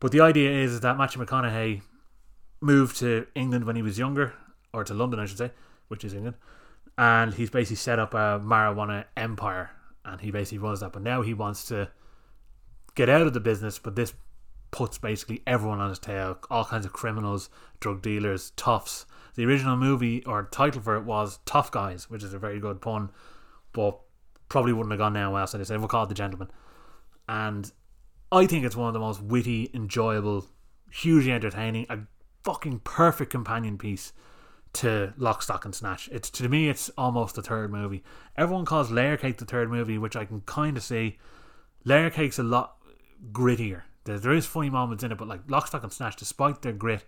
But the idea is that Matthew McConaughey moved to England when he was younger, or to London, I should say, which is England, and he's basically set up a marijuana empire, and he basically runs that. But now he wants to get out of the business, but this puts basically everyone on his tail. All kinds of criminals, drug dealers, toughs. The original movie or title for it was Tough Guys, which is a very good pun, but probably wouldn't have gone now well. So they said we'll call it The Gentlemen. And I think it's one of the most witty, enjoyable, hugely entertaining, a fucking perfect companion piece to Lock, Stock and Snatch. It's to me, it's almost the third movie. Everyone calls Layer Cake the third movie, which I can kind of see. Layer Cake's a lot grittier. There, there is funny moments in it, but like Lock, Stock, and Snatch, despite their grit,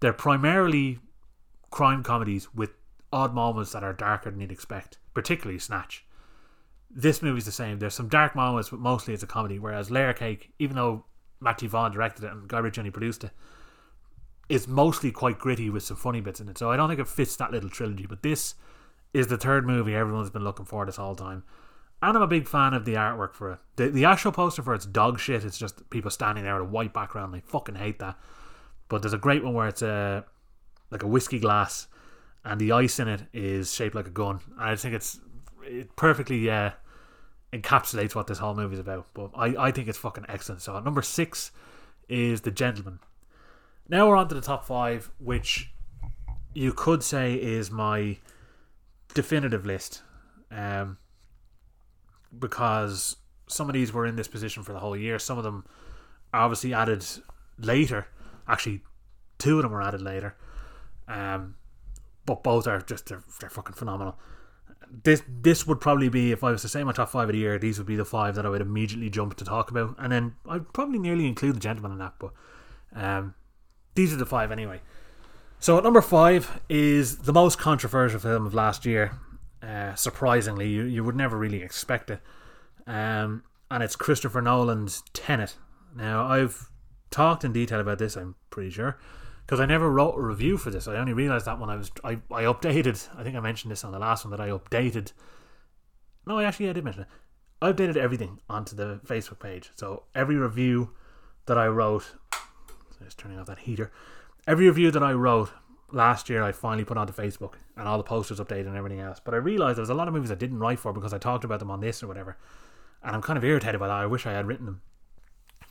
they're primarily crime comedies with odd moments that are darker than you'd expect, particularly Snatch. This movie's the same. There's some dark moments, but mostly it's a comedy. Whereas Layer Cake, even though Matthew Vaughn directed it and Guy Ritchie only produced it, is mostly quite gritty with some funny bits in it. So I don't think it fits that little trilogy. But this is the third movie everyone's been looking for this whole time. And I'm a big fan of the artwork for it. The, the actual poster for it's dog shit. It's just people standing there with a white background. I fucking hate that. But there's a great one where it's a like a whiskey glass, and the ice in it is shaped like a gun. And I think it's it perfectly yeah encapsulates what this whole movie is about. But I, I think it's fucking excellent. So number six is The Gentleman. Now we're on to the top five, which you could say is my definitive list. Um, because some of these were in this position for the whole year. Some of them obviously added later. Actually, two of them were added later. Um, but both are just they're, they're fucking phenomenal. This this would probably be if I was to say my top five of the year. These would be the five that I would immediately jump to talk about, and then I'd probably nearly include the gentleman in that. But um, these are the five anyway. So at number five is the most controversial film of last year. Uh, surprisingly, you you would never really expect it, um, and it's Christopher Nolan's Tenet. Now I've talked in detail about this. I'm pretty sure because I never wrote a review for this. I only realized that when I was I, I updated. I think I mentioned this on the last one that I updated. No, I actually I did mention it. I updated everything onto the Facebook page. So every review that I wrote, just turning off that heater. Every review that I wrote last year, I finally put onto Facebook, and all the posters updated and everything else. But I realized there was a lot of movies I didn't write for because I talked about them on this or whatever, and I'm kind of irritated by that. I wish I had written them.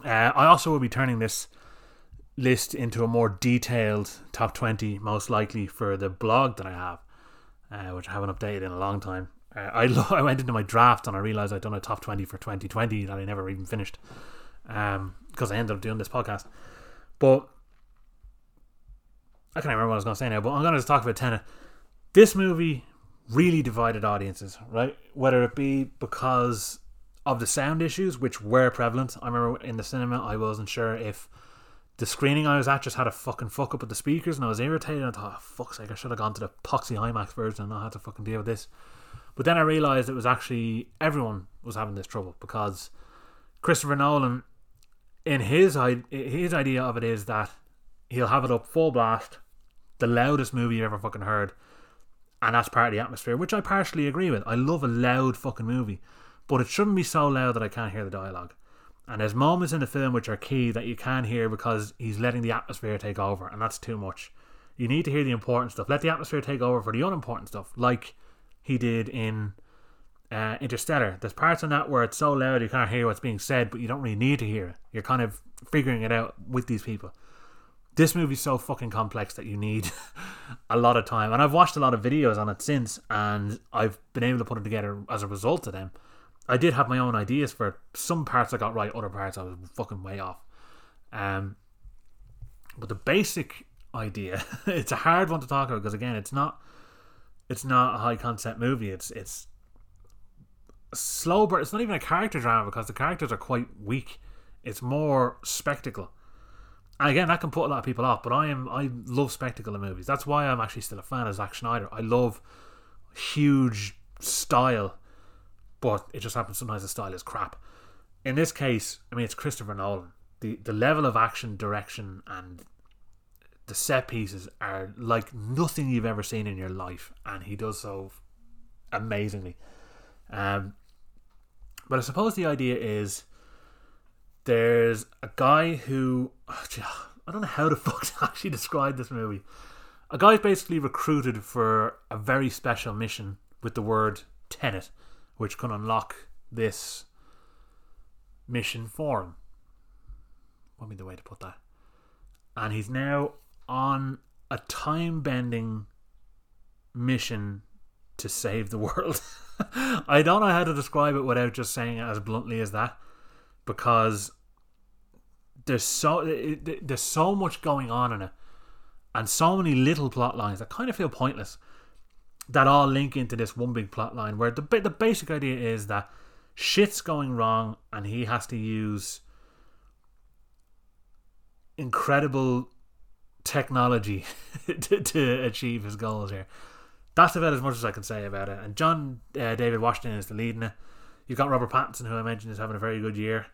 Uh, I also will be turning this list into a more detailed top 20 most likely for the blog that I have uh, which I haven't updated in a long time uh, I, lo- I went into my draft and I realized I'd done a top 20 for 2020 that I never even finished um, because I ended up doing this podcast but I can't remember what I was going to say now but I'm going to talk about Tenet this movie really divided audiences right whether it be because of the sound issues which were prevalent I remember in the cinema I wasn't sure if the screening I was at just had a fucking fuck up with the speakers, and I was irritated. I thought, oh, fuck's sake, I should have gone to the Poxy IMAX version and not had to fucking deal with this. But then I realised it was actually everyone was having this trouble because Christopher Nolan, in his his idea of it is that he'll have it up full blast, the loudest movie you've ever fucking heard, and that's part of the atmosphere, which I partially agree with. I love a loud fucking movie, but it shouldn't be so loud that I can't hear the dialogue. And there's moments in the film which are key that you can't hear because he's letting the atmosphere take over, and that's too much. You need to hear the important stuff. Let the atmosphere take over for the unimportant stuff, like he did in uh, Interstellar. There's parts in that where it's so loud you can't hear what's being said, but you don't really need to hear it. You're kind of figuring it out with these people. This movie's so fucking complex that you need a lot of time. And I've watched a lot of videos on it since, and I've been able to put it together as a result of them. I did have my own ideas for some parts I got right, other parts I was fucking way off. Um, but the basic idea, it's a hard one to talk about because again, it's not, it's not a high concept movie. It's it's slow, but it's not even a character drama because the characters are quite weak. It's more spectacle. Again, that can put a lot of people off. But I am I love spectacle in movies. That's why I'm actually still a fan of Zack Snyder. I love huge style but it just happens sometimes the style is crap. In this case, I mean, it's Christopher Nolan. The, the level of action, direction, and the set pieces are like nothing you've ever seen in your life, and he does so amazingly. Um, but I suppose the idea is there's a guy who I don't know how the fuck to actually describe this movie. A guy's basically recruited for a very special mission with the word Tenet which can unlock this mission for him. What be the way to put that? And he's now on a time bending mission to save the world. I don't know how to describe it without just saying it as bluntly as that because there's so there's so much going on in it and so many little plot lines that kind of feel pointless that all link into this one big plot line where the the basic idea is that shit's going wrong and he has to use incredible technology to, to achieve his goals here. That's about as much as I can say about it. And John uh, David Washington is the lead in it. You've got Robert Pattinson, who I mentioned is having a very good year.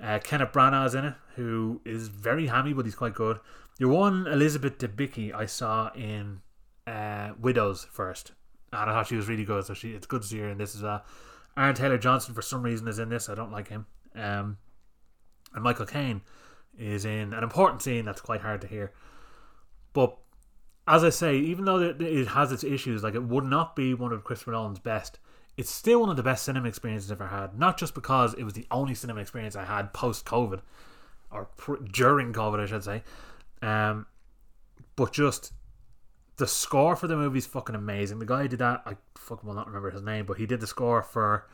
Uh, Kenneth Branagh's in it, who is very hammy, but he's quite good. Your one Elizabeth Debicki I saw in uh, Widows first, and I thought she was really good. So she, it's good to see her in this as well. Aaron Taylor Johnson, for some reason, is in this. I don't like him. Um, and Michael Caine is in an important scene that's quite hard to hear. But as I say, even though it has its issues, like it would not be one of Christopher Nolan's best, it's still one of the best cinema experiences I've ever had. Not just because it was the only cinema experience I had post COVID, or pr- during COVID, I should say, um, but just the score for the movie is fucking amazing. The guy who did that, I fucking will not remember his name, but he did the score for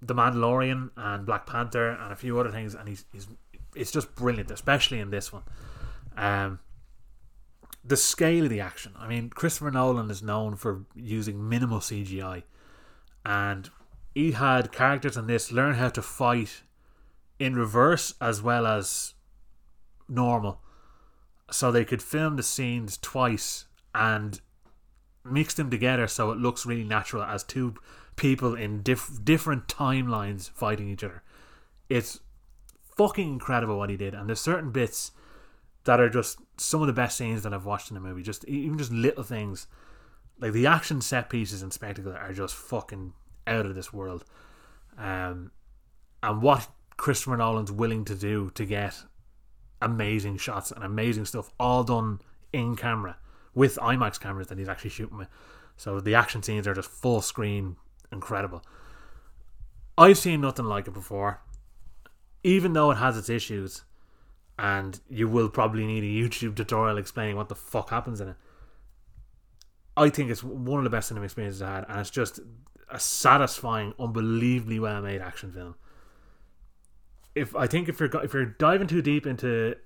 The Mandalorian and Black Panther and a few other things, and he's, he's it's just brilliant, especially in this one. Um, the scale of the action. I mean, Christopher Nolan is known for using minimal CGI, and he had characters in this learn how to fight in reverse as well as normal, so they could film the scenes twice and mix them together so it looks really natural as two people in diff- different timelines fighting each other. It's fucking incredible what he did, and there's certain bits that are just some of the best scenes that I've watched in the movie. Just even just little things like the action set pieces and spectacle are just fucking out of this world. Um, and what Christopher Nolan's willing to do to get amazing shots and amazing stuff all done in camera with IMAX cameras that he's actually shooting with. So the action scenes are just full screen, incredible. I've seen nothing like it before. Even though it has its issues, and you will probably need a YouTube tutorial explaining what the fuck happens in it. I think it's one of the best cinema experiences I had, and it's just a satisfying, unbelievably well made action film. If I think if you're if you're diving too deep into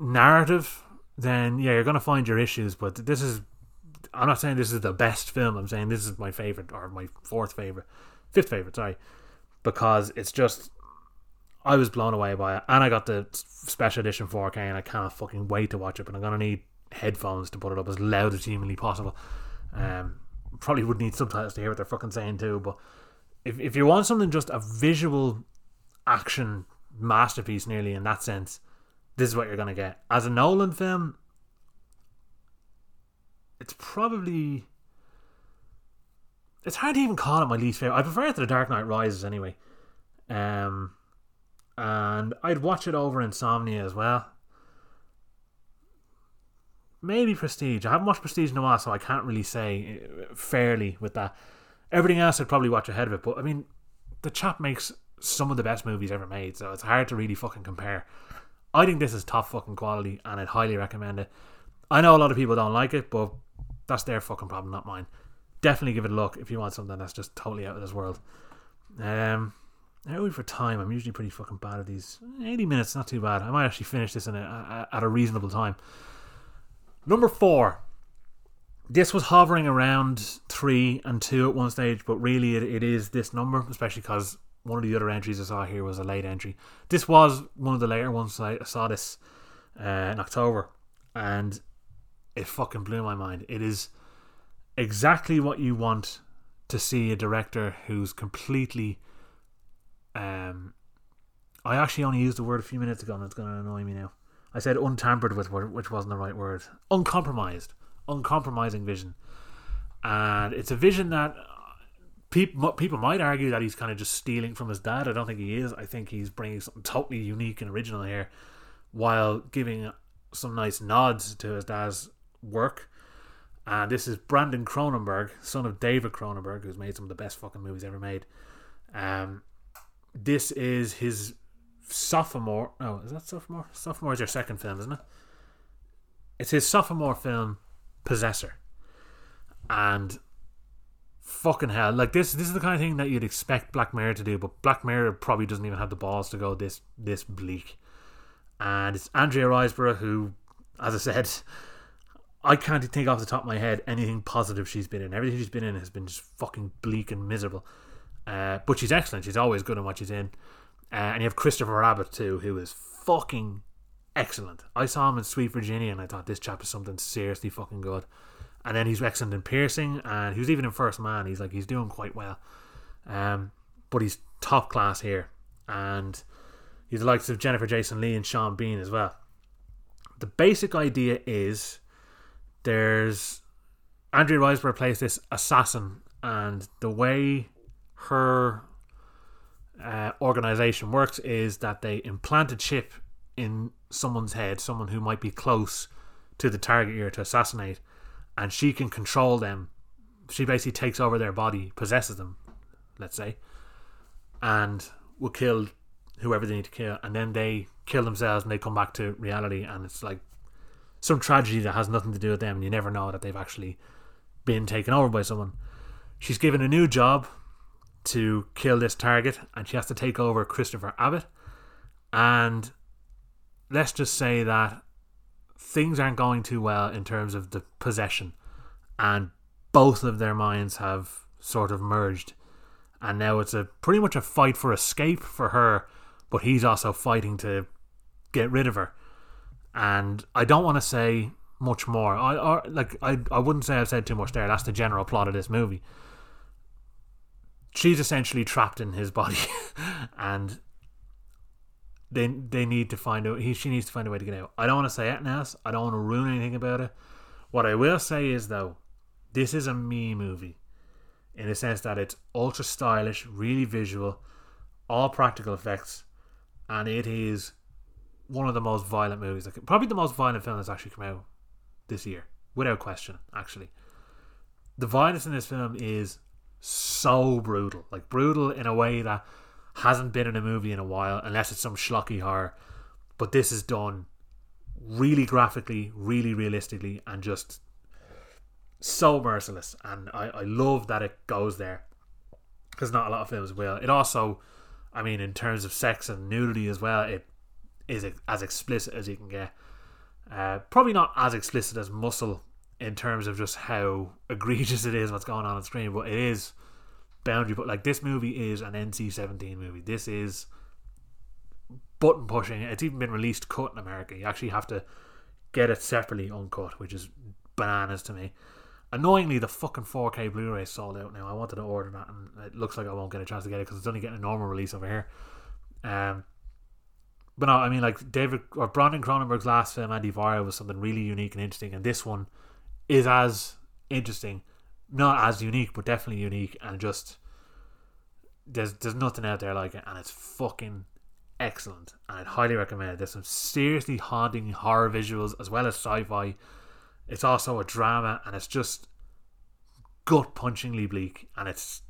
narrative, then yeah, you're gonna find your issues. But this is, I'm not saying this is the best film. I'm saying this is my favorite or my fourth favorite, fifth favorite. Sorry, because it's just I was blown away by it, and I got the special edition 4K, and I can't fucking wait to watch it. But I'm gonna need headphones to put it up as loud as humanly possible. Um, probably would need subtitles to hear what they're fucking saying too. But if if you want something just a visual action masterpiece, nearly in that sense, this is what you're gonna get. As a Nolan film, it's probably it's hard to even call it my least favorite. I prefer it to The Dark Knight Rises anyway. Um, and I'd watch it over Insomnia as well. Maybe Prestige. I haven't watched Prestige in a while, so I can't really say uh, fairly with that. Everything else I'd probably watch ahead of it, but I mean, the chap makes some of the best movies ever made, so it's hard to really fucking compare. I think this is top fucking quality, and I'd highly recommend it. I know a lot of people don't like it, but that's their fucking problem, not mine. Definitely give it a look if you want something that's just totally out of this world. Um, how for time? I'm usually pretty fucking bad at these. 80 minutes, not too bad. I might actually finish this in a, a, at a reasonable time. Number four. This was hovering around three and two at one stage, but really it, it is this number, especially because one of the other entries I saw here was a late entry. This was one of the later ones. I saw this uh, in October, and it fucking blew my mind. It is exactly what you want to see a director who's completely um, I actually only used the word a few minutes ago, and it's going to annoy me now. I said untampered with, which wasn't the right word. Uncompromised, uncompromising vision, and it's a vision that people people might argue that he's kind of just stealing from his dad. I don't think he is. I think he's bringing something totally unique and original here, while giving some nice nods to his dad's work. And this is Brandon Cronenberg, son of David Cronenberg, who's made some of the best fucking movies ever made. Um, this is his sophomore. Oh, is that sophomore? Sophomore is your second film, isn't it? It's his sophomore film, Possessor, and fucking hell, like this. This is the kind of thing that you'd expect Black Mirror to do, but Black Mirror probably doesn't even have the balls to go this this bleak. And it's Andrea Riseborough who, as I said, I can't think off the top of my head anything positive she's been in. Everything she's been in has been just fucking bleak and miserable. Uh, but she's excellent. She's always good in what she's in. Uh, and you have Christopher Abbott too, who is fucking excellent. I saw him in Sweet Virginia, and I thought this chap is something seriously fucking good. And then he's excellent in Piercing, and he was even in First Man. He's like he's doing quite well. Um, but he's top class here, and he's the likes of Jennifer Jason Leigh and Sean Bean as well. The basic idea is there's Andrea Riseborough plays this assassin, and the way her uh, organization works is that they implant a chip in someone's head, someone who might be close to the target you're to assassinate, and she can control them she basically takes over their body, possesses them, let's say, and will kill whoever they need to kill, and then they kill themselves and they come back to reality, and it's like some tragedy that has nothing to do with them, and you never know that they've actually been taken over by someone. She's given a new job to kill this target, and she has to take over Christopher Abbott. And let's just say that things aren't going too well in terms of the possession, and both of their minds have sort of merged. And now it's a pretty much a fight for escape for her, but he's also fighting to get rid of her. And I don't want to say much more. I or, like I I wouldn't say I've said too much there. That's the general plot of this movie. She's essentially trapped in his body, and they they need to find out. He she needs to find a way to get out. I don't want to say anything now. I don't want to ruin anything about it. What I will say is though, this is a me movie, in the sense that it's ultra stylish, really visual, all practical effects, and it is one of the most violent movies. Like probably the most violent film that's actually come out this year, without question. Actually, the violence in this film is so brutal, like brutal in a way that hasn't been in a movie in a while, unless it's some schlocky horror. But this is done really graphically, really realistically, and just so merciless. And I, I love that it goes there because not a lot of films will. It also, I mean, in terms of sex and nudity as well, it is as explicit as you can get. Uh, probably not as explicit as Muscle in terms of just how egregious it is what's going on on screen, but it is boundary. But like this movie is an NC seventeen movie. This is button pushing. It's even been released cut in America. You actually have to get it separately uncut, which is bananas to me. Annoyingly, the fucking 4K Blu-ray sold out now. I wanted to order that, and it looks like I won't get a chance to get it because it's only getting a normal release over here. Um, but no, I mean, like David or Brandon Cronenberg's last film, Andy Antiviral, was something really unique and interesting, and this one is as interesting, not as unique, but definitely unique, and just there's there's nothing out there like it, and it's fucking excellent, and I'd highly recommend it. There's some seriously haunting horror visuals as well as sci-fi. It's also a drama, and it's just gut punchingly bleak, and it's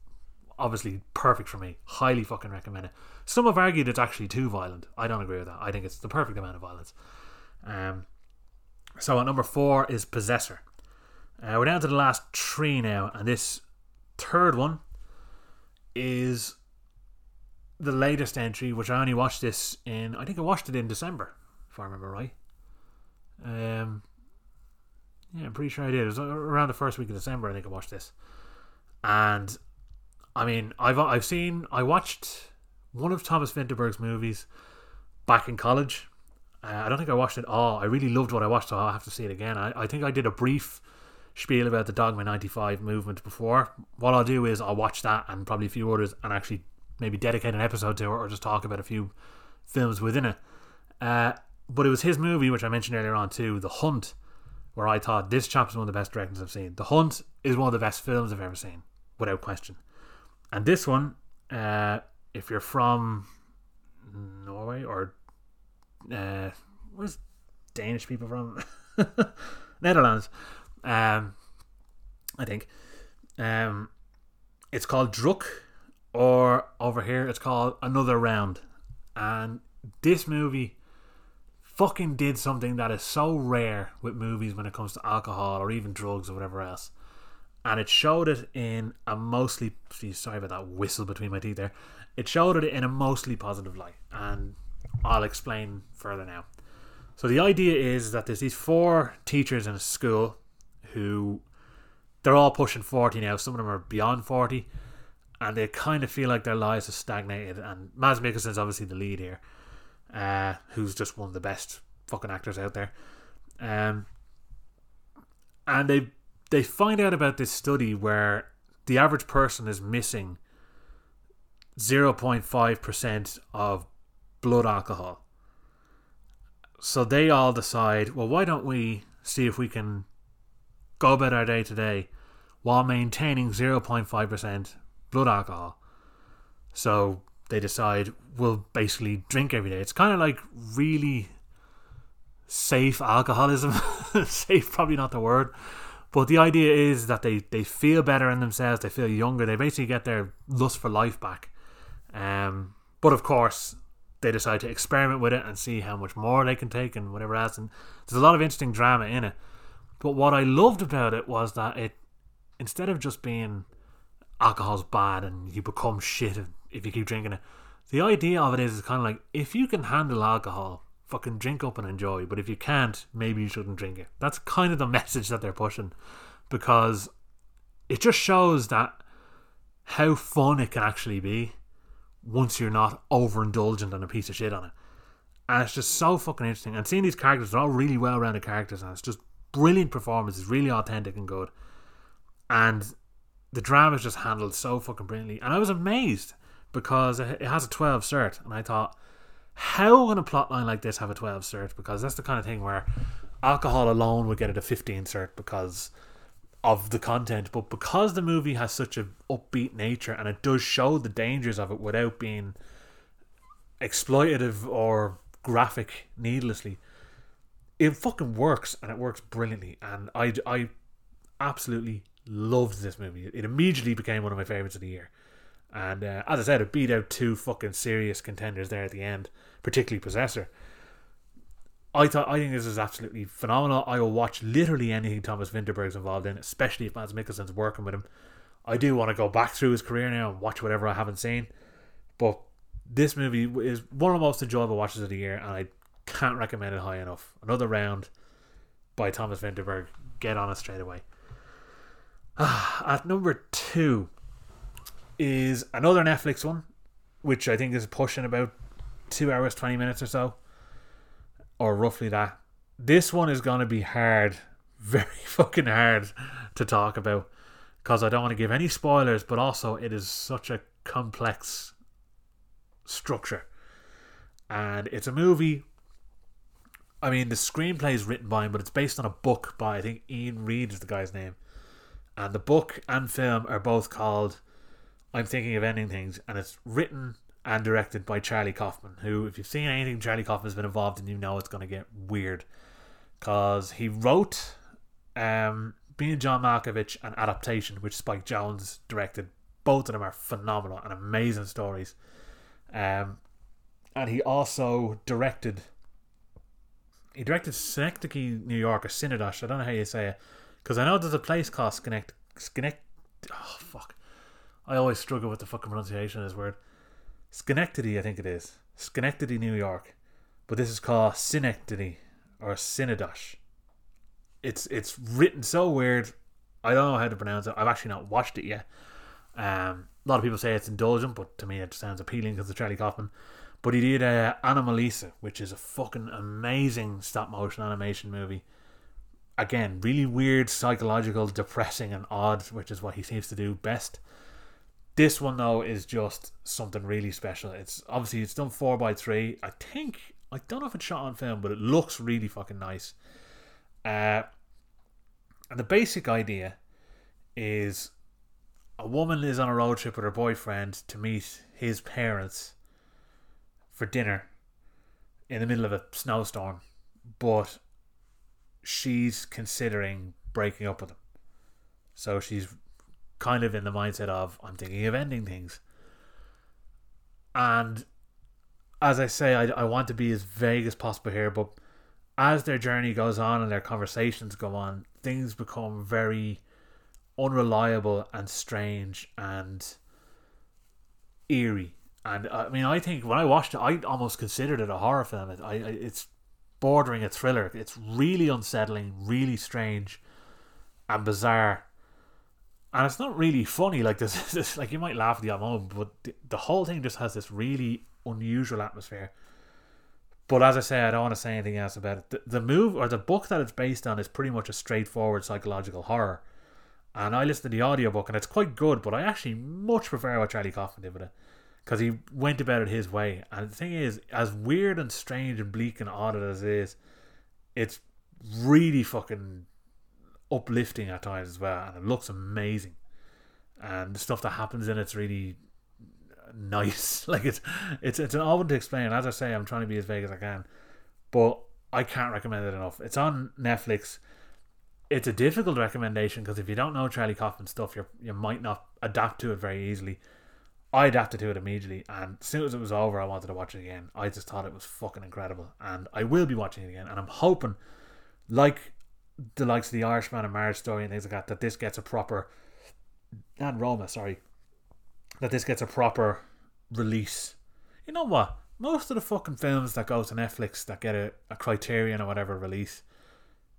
obviously perfect for me. Highly fucking recommend it. Some have argued it's actually too violent. I don't agree with that. I think it's the perfect amount of violence. Um, so at number four is Possessor. Uh, we're down to the last three now, and this third one is the latest entry, which I only watched this in. I think I watched it in December, if I remember right. Um, yeah, I'm pretty sure I did. It was around the first week of December. I think I watched this, and I mean, I've I've seen. I watched one of Thomas Vinterberg's movies back in college. Uh, I don't think I watched it all. I really loved what I watched, so I'll have to see it again. I, I think I did a brief spiel about the Dogma 95 movement before. What I'll do is I'll watch that and probably a few others and actually maybe dedicate an episode to it or just talk about a few films within it. Uh, but it was his movie, which I mentioned earlier on too, The Hunt, where I thought this chap is one of the best directors I've seen. The Hunt is one of the best films I've ever seen, without question. And this one, uh, if you're from Norway or uh, where's Danish people from? Netherlands, um, I think. Um, it's called Druk, or over here it's called Another Round. And this movie fucking did something that is so rare with movies when it comes to alcohol or even drugs or whatever else. And it showed it in a mostly, sorry about that whistle between my teeth there. It showed it in a mostly positive light. And I'll explain further now. So the idea is that there's these four teachers in a school who they're all pushing 40 now. Some of them are beyond 40 and they kind of feel like their lives have stagnated. And Mads Mikkelsen's obviously the lead here, uh, who's just one of the best fucking actors out there. Um, and they they find out about this study where the average person is missing 0.5% of blood alcohol. So they all decide, well, why don't we see if we can go about our day to day while maintaining 0.5% blood alcohol. So they decide we'll basically drink every day. It's kind of like really safe alcoholism. safe, probably not the word, But the idea is that they, they feel better in themselves, they feel younger, they basically get their lust for life back. Um, but of course, they decide to experiment with it and see how much more they can take and whatever else. And there's a lot of interesting drama in it. But what I loved about it was that it, instead of just being alcohol's bad and you become shit if you keep drinking it, the idea of it is, is kind of like if you can handle alcohol, fucking drink up and enjoy. But if you can't, maybe you shouldn't drink it. That's kind of the message that they're pushing because it just shows that how fun it can actually be once you're not overindulgent and a piece of shit on it. And it's just so fucking interesting. And seeing these characters, they're all really well rounded characters, and it's just brilliant performance. performances, really authentic and good. And the drama is just handled so fucking brilliantly. And I was amazed because it has a 12 cert, and I thought, how can a plotline like this have a 12 cert? Because that's the kind of thing where alcohol alone would get it a 15 cert because of the content, but because the movie has such a upbeat nature and it does show the dangers of it without being exploitative or graphic needlessly, it fucking works and it works brilliantly. And I, I absolutely loved this movie. It immediately became one of my favorites of the year. And uh, as I said, it beat out two fucking serious contenders there at the end, particularly Possessor. I thought I think this is absolutely phenomenal. I will watch literally anything Thomas Vinterberg's involved in, especially if Mads Mikkelsen's working with him. I do want to go back through his career now and watch whatever I haven't seen. But this movie is one of the most enjoyable watches of the year, and I can't recommend it high enough. Another round by Thomas Vinterberg. Get on it straight away. At number two, is another Netflix one, which I think is pushing about two hours, 20 minutes or so, or roughly that. This one is going to be hard, very fucking hard to talk about because I don't want to give any spoilers, but also it is such a complex structure. And it's a movie. I mean, the screenplay is written by him, but it's based on a book by, I think, Iain Reid is the guy's name. And the book and film are both called I'm thinking of ending things, and it's written and directed by Charlie Kaufman, who, if you've seen anything Charlie Kaufman's been involved in, you know it's going to get weird. Because he wrote um, Being John Malkovich and Adaptation, which Spike Jonze directed. Both of them are phenomenal and amazing stories. Um, and he also directed. He directed Schenectady, New York, or Synodosh. I don't know how you say it, because I know there's a place called Schenect. Schenect. Oh fuck! I always struggle with the fucking pronunciation of this word. Schenectady, I think it is. Schenectady, New York. But this is called Synecdoche or Synodosh. It's it's written so weird. I don't know how to pronounce it. I've actually not watched it yet. Um, a lot of people say it's indulgent, but to me it sounds appealing because of Charlie Kaufman. But he did uh, Anomalisa, which is a fucking amazing stop motion animation movie. Again, really weird, psychological, depressing, and odd, which is what he seems to do best. This one though is just something really special. It's obviously it's done four by three. I think I don't know if it's shot on film, but it looks really fucking nice. Uh, and the basic idea is a woman is on a road trip with her boyfriend to meet his parents for dinner in the middle of a snowstorm, but she's considering breaking up with him. So she's kind of in the mindset of I'm thinking of ending things. And as I say, I, I want to be as vague as possible here, but as their journey goes on and their conversations go on, things become very unreliable and strange and eerie. And uh, I mean, I think when I watched it, I almost considered it a horror film. It, I, it's bordering a thriller. It's really unsettling, really strange, and bizarre and it's not really funny. Like this, this like you might laugh at the moment, but the, the whole thing just has this really unusual atmosphere. But as I say, I don't want to say anything else about it. The, the move or the book that it's based on is pretty much a straightforward psychological horror. And I listened to the audiobook and it's quite good, but I actually much prefer what Charlie Kaufman did with it. Because he went about it his way. And the thing is, as weird and strange and bleak and odd as it is, it's really fucking uplifting at times as well, and it looks amazing. And the stuff that happens in it's really nice. like it's it's it's an one to explain. As I say, I'm trying to be as vague as I can, but I can't recommend it enough. It's on Netflix. it's a difficult recommendation because if you don't know Charlie Kaufman stuff, you you might not adapt to it very easily. I adapted to it immediately, and as soon as it was over, I wanted to watch it again. I just thought it was fucking incredible, and I will be watching it again. And I'm hoping, like the likes of the Irishman and Marriage Story and things like that, that this gets a proper and Roma, sorry, that this gets a proper release. You know what? Most of the fucking films that go to Netflix that get a, a Criterion or whatever release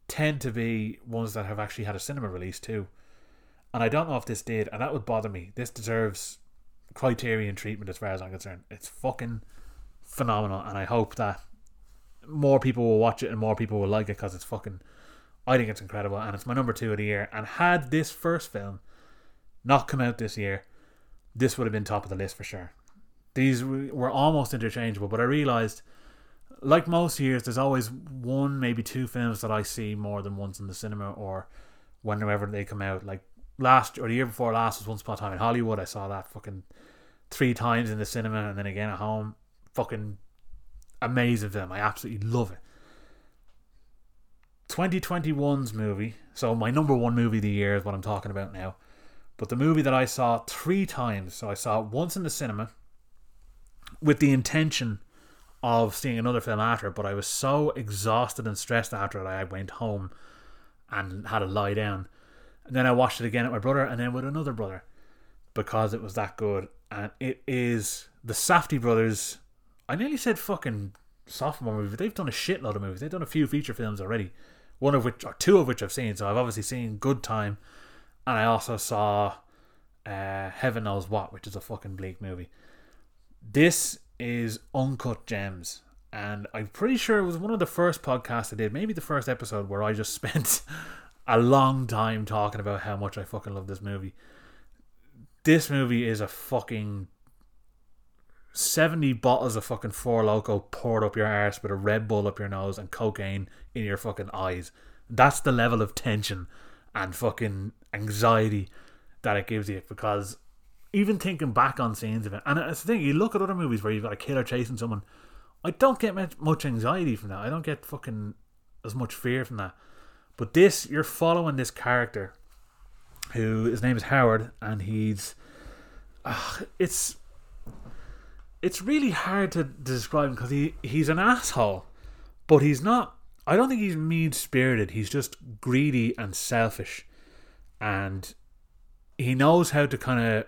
tend to be ones that have actually had a cinema release too. And I don't know if this did, and that would bother me. This deserves Criterion treatment as far as I'm concerned. It's fucking phenomenal, and I hope that more people will watch it and more people will like it because it's fucking. I think it's incredible, and it's my number two of the year. And had this first film not come out this year, this would have been top of the list for sure. These were almost interchangeable, but I realized, like most years, there's always one, maybe two films that I see more than once in the cinema or whenever they come out. Like last or the year before last was Once Upon a Time in Hollywood. I saw that fucking three times in the cinema and then again at home. Fucking amazing film. I absolutely love it. 2021's movie. So my number one movie of the year is what I'm talking about now. But the movie that I saw three times, so I saw it once in the cinema with the intention of seeing another film after, but I was so exhausted and stressed after it, I went home and had to lie down. And then I watched it again with my brother and then with another brother because it was that good. And it is the Safdie brothers. I nearly said fucking sophomore movie. They've done a shitload of movies. They've done a few feature films already. One of which, or two of which I've seen. So I've obviously seen Good Time and I also saw uh, Heaven Knows What, which is a fucking bleak movie. This is Uncut Gems, and I'm pretty sure it was one of the first podcasts I did, maybe the first episode, where I just spent a long time talking about how much I fucking love this movie. This movie is a fucking 70 bottles of fucking Four Loco poured up your arse with a Red Bull up your nose and cocaine in your fucking eyes. That's the level of tension and fucking anxiety that it gives you because even thinking back on scenes of it, and it's the thing, you look at other movies where you've got a killer chasing someone, I don't get much anxiety from that. I don't get fucking as much fear from that. But this, you're following this character who his name is Howard, and he's uh, it's it's really hard to describe him because he he's an asshole, but he's not. I don't think he's mean spirited. He's just greedy and selfish and he knows how to kind of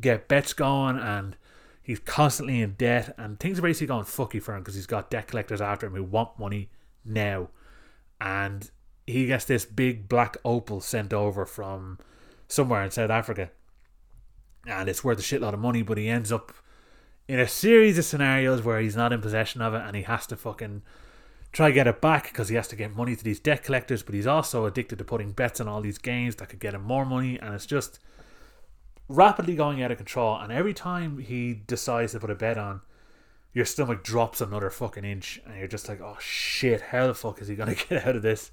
get bets going and he's constantly in debt and things are basically going fucky for him because he's got debt collectors after him who want money now and he gets this big black opal sent over from somewhere in South Africa and it's worth a shitload of money but he ends up in a series of scenarios where he's not in possession of it and he has to fucking try to get it back because he has to get money to these debt collectors, but he's also addicted to putting bets on all these games that could get him more money, and it's just rapidly going out of control. And every time he decides to put a bet on, your stomach drops another fucking inch, and you're just like, oh shit, how the fuck is he gonna get out of this?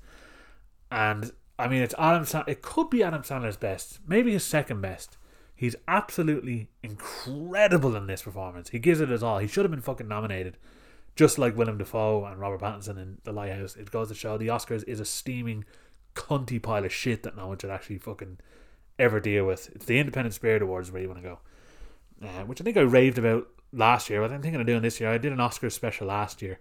And I mean, it's Adam. it could be Adam Sandler's best, maybe his second best. He's absolutely incredible in this performance. He gives it his all. He should have been fucking nominated just like Willem Dafoe and Robert Pattinson in The Lighthouse, it goes to show the Oscars is a steaming cunty pile of shit that no one should actually fucking ever deal with. It's the Independent Spirit Awards where you want to go, uh, which I think I raved about last year. But I'm thinking of doing this year. I did an Oscars special last year.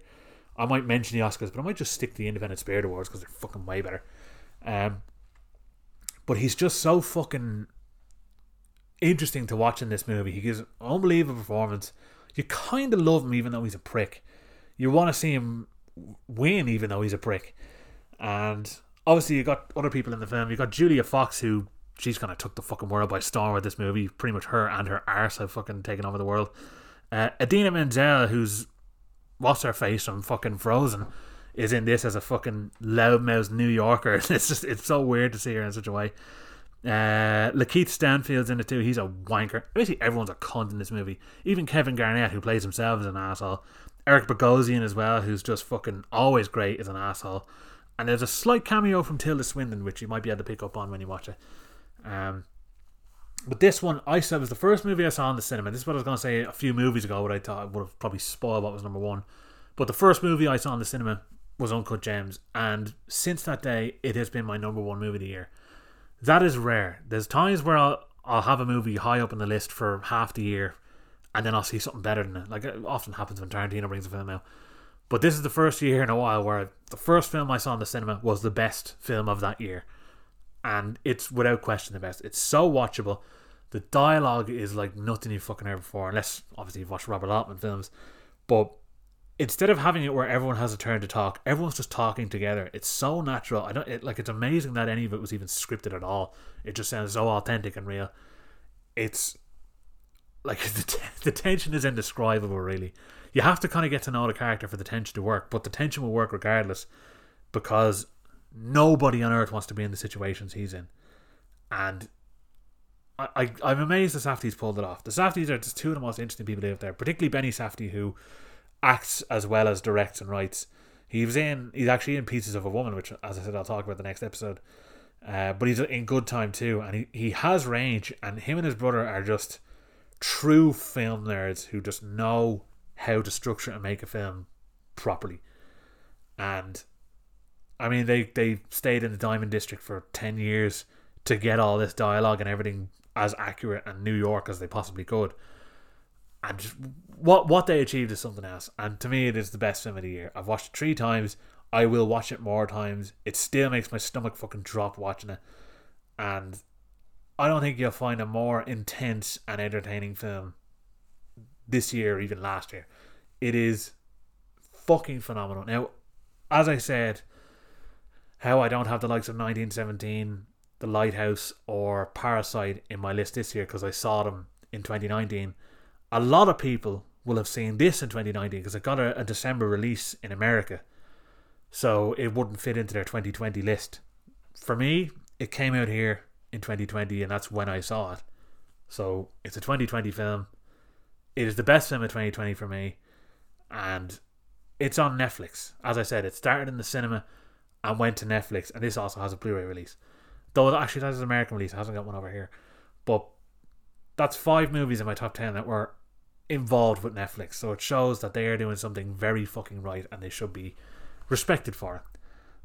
I might mention the Oscars, but I might just stick to the Independent Spirit Awards because they're fucking way better. Um, but he's just so fucking interesting to watch in this movie. He gives an unbelievable performance. You kind of love him even though he's a prick you want to see him win, even though he's a prick. And obviously, you got other people in the film. You got Julia Fox, who she's kind of took the fucking world by storm with this movie. Pretty much her and her arse have fucking taken over the world. Uh, Idina Menzel, who's what's her face from fucking Frozen, is in this as a fucking loudmouth New Yorker. It's just it's so weird to see her in such a way. Uh, Lakeith Stanfield's in it too. He's a wanker. Basically, everyone's a cunt in this movie. Even Kevin Garnett, who plays himself is an asshole. Eric Bogosian as well, who's just fucking always great as an asshole. And there's a slight cameo from Tilda Swinton, which you might be able to pick up on when you watch it. Um, but this one, I said was the first movie I saw in the cinema. This is what I was going to say a few movies ago, what I thought would have probably spoiled what was number one. But the first movie I saw in the cinema was Uncut Gems, and since that day, it has been my number one movie of the year. That is rare. There's times where I'll I'll have a movie high up in the list for half the year, and then I'll see something better than it. Like it often happens when Tarantino brings a film out. But this is the first year in a while where the first film I saw in the cinema was the best film of that year. And it's without question the best. It's so watchable. The dialogue is like nothing you've fucking heard before, unless obviously you've watched Robert Altman films. But instead of having it where everyone has a turn to talk, everyone's just talking together. It's so natural. I don't it, like. It's amazing that any of it was even scripted at all. It just sounds so authentic and real. It's like the t- the tension is indescribable. Really, you have to kind of get to know the character for the tension to work, but the tension will work regardless because nobody on earth wants to be in the situations he's in, and. I, I, am amazed the Safdies pulled it off. The Safdies are just two of the most interesting people out there, particularly Benny Safdie, who acts as well as directs and writes. He was in. He's actually in Pieces of a Woman, which, as I said, I'll talk about the next episode. Uh, but he's in good time too, and he, he has range. And him and his brother are just true film nerds who just know how to structure and make a film properly. And I mean, they they stayed in the Diamond District for ten years to get all this dialogue and everything as accurate and New York as they possibly could and just, what what they achieved is something else. And to me, it is the best film of the year. I've watched it three times. I will watch it more times. It still makes my stomach fucking drop watching it. And I don't think you'll find a more intense and entertaining film this year, or even last year. It is fucking phenomenal. Now, as I said, how I don't have the likes of 1917, The Lighthouse, or Parasite in my list this year because I saw them in 2019 a lot of people will have seen this in 2019 because it got a, a, December release in America. So it wouldn't fit into their 2020 list. For me, it came out here in 2020 and that's when I saw it. So it's a 2020 film. It is the best film of 2020 for me. And it's on Netflix. As I said, it started in the cinema and went to Netflix. And this also has a Blu ray release. Though actually that is an American release. It hasn't got one over here. But that's five movies in my top 10 that were involved with Netflix. So it shows that they are doing something very fucking right and they should be respected for it.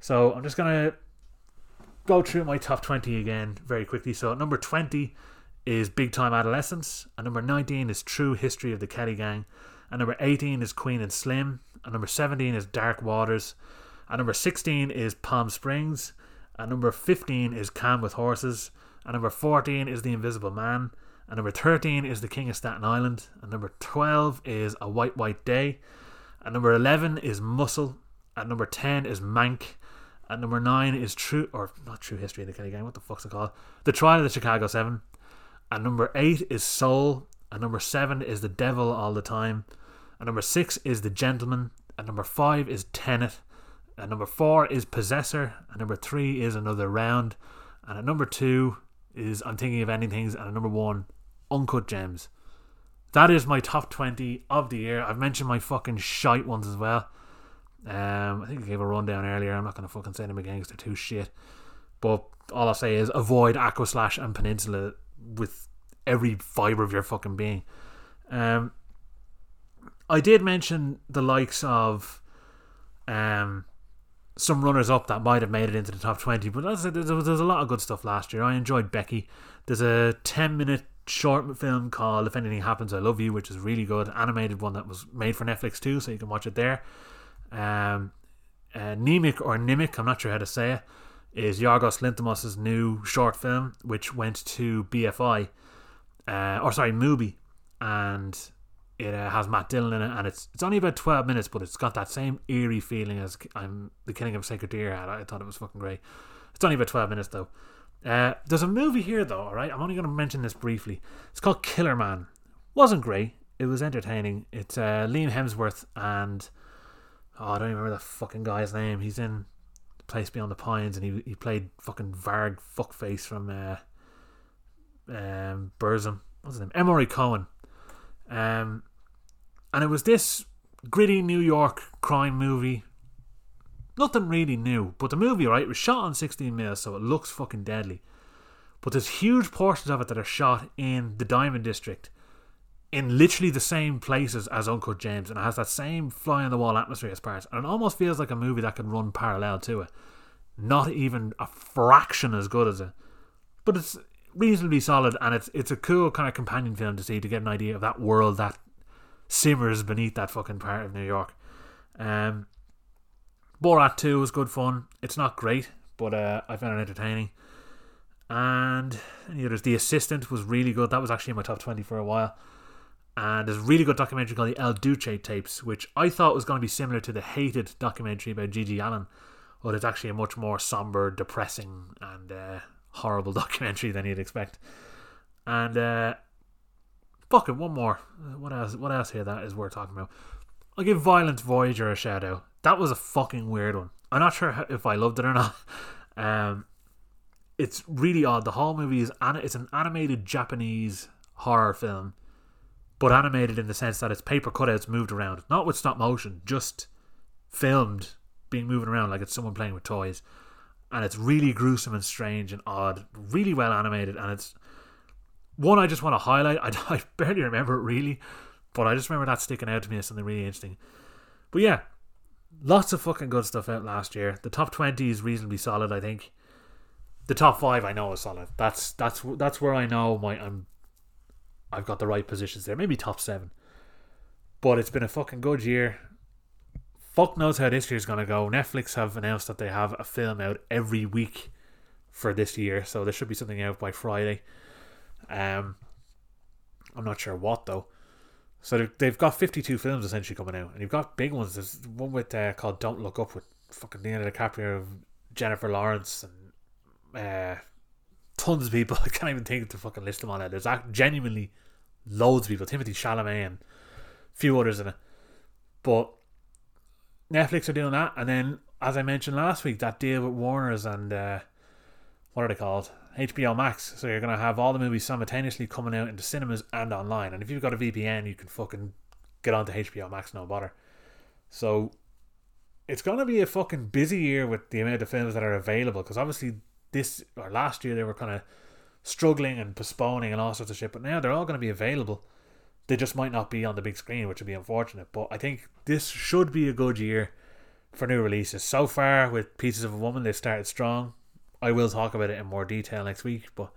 So I'm just to go through my top 20 again very quickly. So number 20 is Big Time Adolescence. And number 19 is True History of the Kelly Gang. And number 18 is Queen and Slim. And number 17 is Dark Waters. And number 16 is Palm Springs. And number 15 is Calm with Horses. And number 14 is The Invisible Man. And number 13 is The King of Staten Island. And number 12 is A White White Day. And number 11 is Muscle. And number 10 is Mank. And number 9 is True, or not True History of the Kelly Gang, what the fuck's it called? The Trial of the Chicago 7. And number 8 is Soul. And number 7 is The Devil All the Time. And number 6 is The Gentleman. And number 5 is Tenet. And number 4 is Possessor. And number 3 is Another Round. And at number 2 is I'm Thinking of Ending Things. And at number 1 uncut gems. That is my top 20 of the year. I've mentioned my fucking shite ones as well. Um, I think I gave a rundown earlier. I'm not going to fucking say them again because they're too shit. But all I'll say is avoid Aqua Slash and Peninsula with every fibre of your fucking being. Um, I did mention the likes of um, some runners up that might have made it into the top 20, but as I said, there's, there's a lot of good stuff last year. I enjoyed Becky. There's a 10 minute short film called If Anything Happens, I Love You, which is really good. Animated one that was made for Netflix too, so you can watch it there. Um, uh, Nemic or Nimic, I'm not sure how to say it, is Yorgos Lanthimos' new short film, which went to BFI, uh, or sorry, Mubi, and it uh, has Matt Dillon in it, and it's it's only about 12 minutes, but it's got that same eerie feeling as I'm the Killing of Sacred Deer had. I thought it was fucking great. It's only about 12 minutes though. Uh, there's a movie here though, alright? I'm only going to mention this briefly. It's called Killerman. Wasn't great. It was entertaining. It's uh, Liam Hemsworth and oh, I don't even remember the fucking guy's name. He's in Place Beyond the Pines and he he played fucking Varg fuckface from uh, um, Burzum. What's his name? Emory Cohen. Um, and it was this gritty New York crime movie Nothing really new, but the movie, right, was shot on 16 mil, so it looks fucking deadly. But there's huge portions of it that are shot in the Diamond District in literally the same places as Uncut Gems, and it has that same fly on the wall atmosphere as parts, and it almost feels like a movie that could run parallel to it. Not even a fraction as good as it, but it's reasonably solid, and it's it's a cool kind of companion film to see to get an idea of that world that simmers beneath that fucking part of New York. Um, Borat 2 was good fun. It's not great, but uh, I found it entertaining. And any others? The Assistant was really good. That was actually in my top 20 for a while. And there's a really good documentary called the El Duce tapes, which I thought was going to be similar to the hated documentary about GG Allin, but it's actually a much more somber, depressing, and uh, horrible documentary than you'd expect. And uh, fuck it, one more. What else? What else here that is worth talking about? I'll give Violent Voyager a shout out. That was a fucking weird one. I'm not sure if I loved it or not. Um, it's really odd. The whole movie is an, it's an animated Japanese horror film but animated in the sense that it's paper cutouts moved around, not with stop motion, just filmed being moving around like it's someone playing with toys. And it's really gruesome and strange and odd, really well animated, and it's one I just want to highlight. I, I barely remember it really, but I just remember that sticking out to me as something really interesting. But yeah, lots of fucking good stuff out last year. The top twenty is reasonably solid, I think. The top five I know is solid. That's that's that's where I know my I'm I've got the right positions there. Maybe top seven. But it's been a fucking good year. Fuck knows how this year's gonna go. Netflix have announced that they have a film out every week for this year, so there should be something out by Friday. Um, I'm not sure what though. So they've got 52 films essentially coming out, and you've got big ones. There's one with uh, called Don't Look Up with fucking Leonardo DiCaprio, Jennifer Lawrence, and uh, tons of people. I can't even think to fucking list them on it. There's genuinely loads of people. Timothée Chalamet and a few others in it. But Netflix are doing that, and then as I mentioned last week, that deal with Warner's and uh, what are they called? HBO Max. So you're gonna have all the movies simultaneously coming out into cinemas and online. And if you've got a VPN, you can fucking get onto HBO Max, no bother. So it's gonna be a fucking busy year with the amount of films that are available because obviously this or last year they were kind of struggling and postponing and all sorts of shit. But now they're all to be available. They just might not be on the big screen, which would be unfortunate. But I think this should be a good year for new releases. So far, with Pieces of a Woman, they've started strong. I will talk about it in more detail next week, but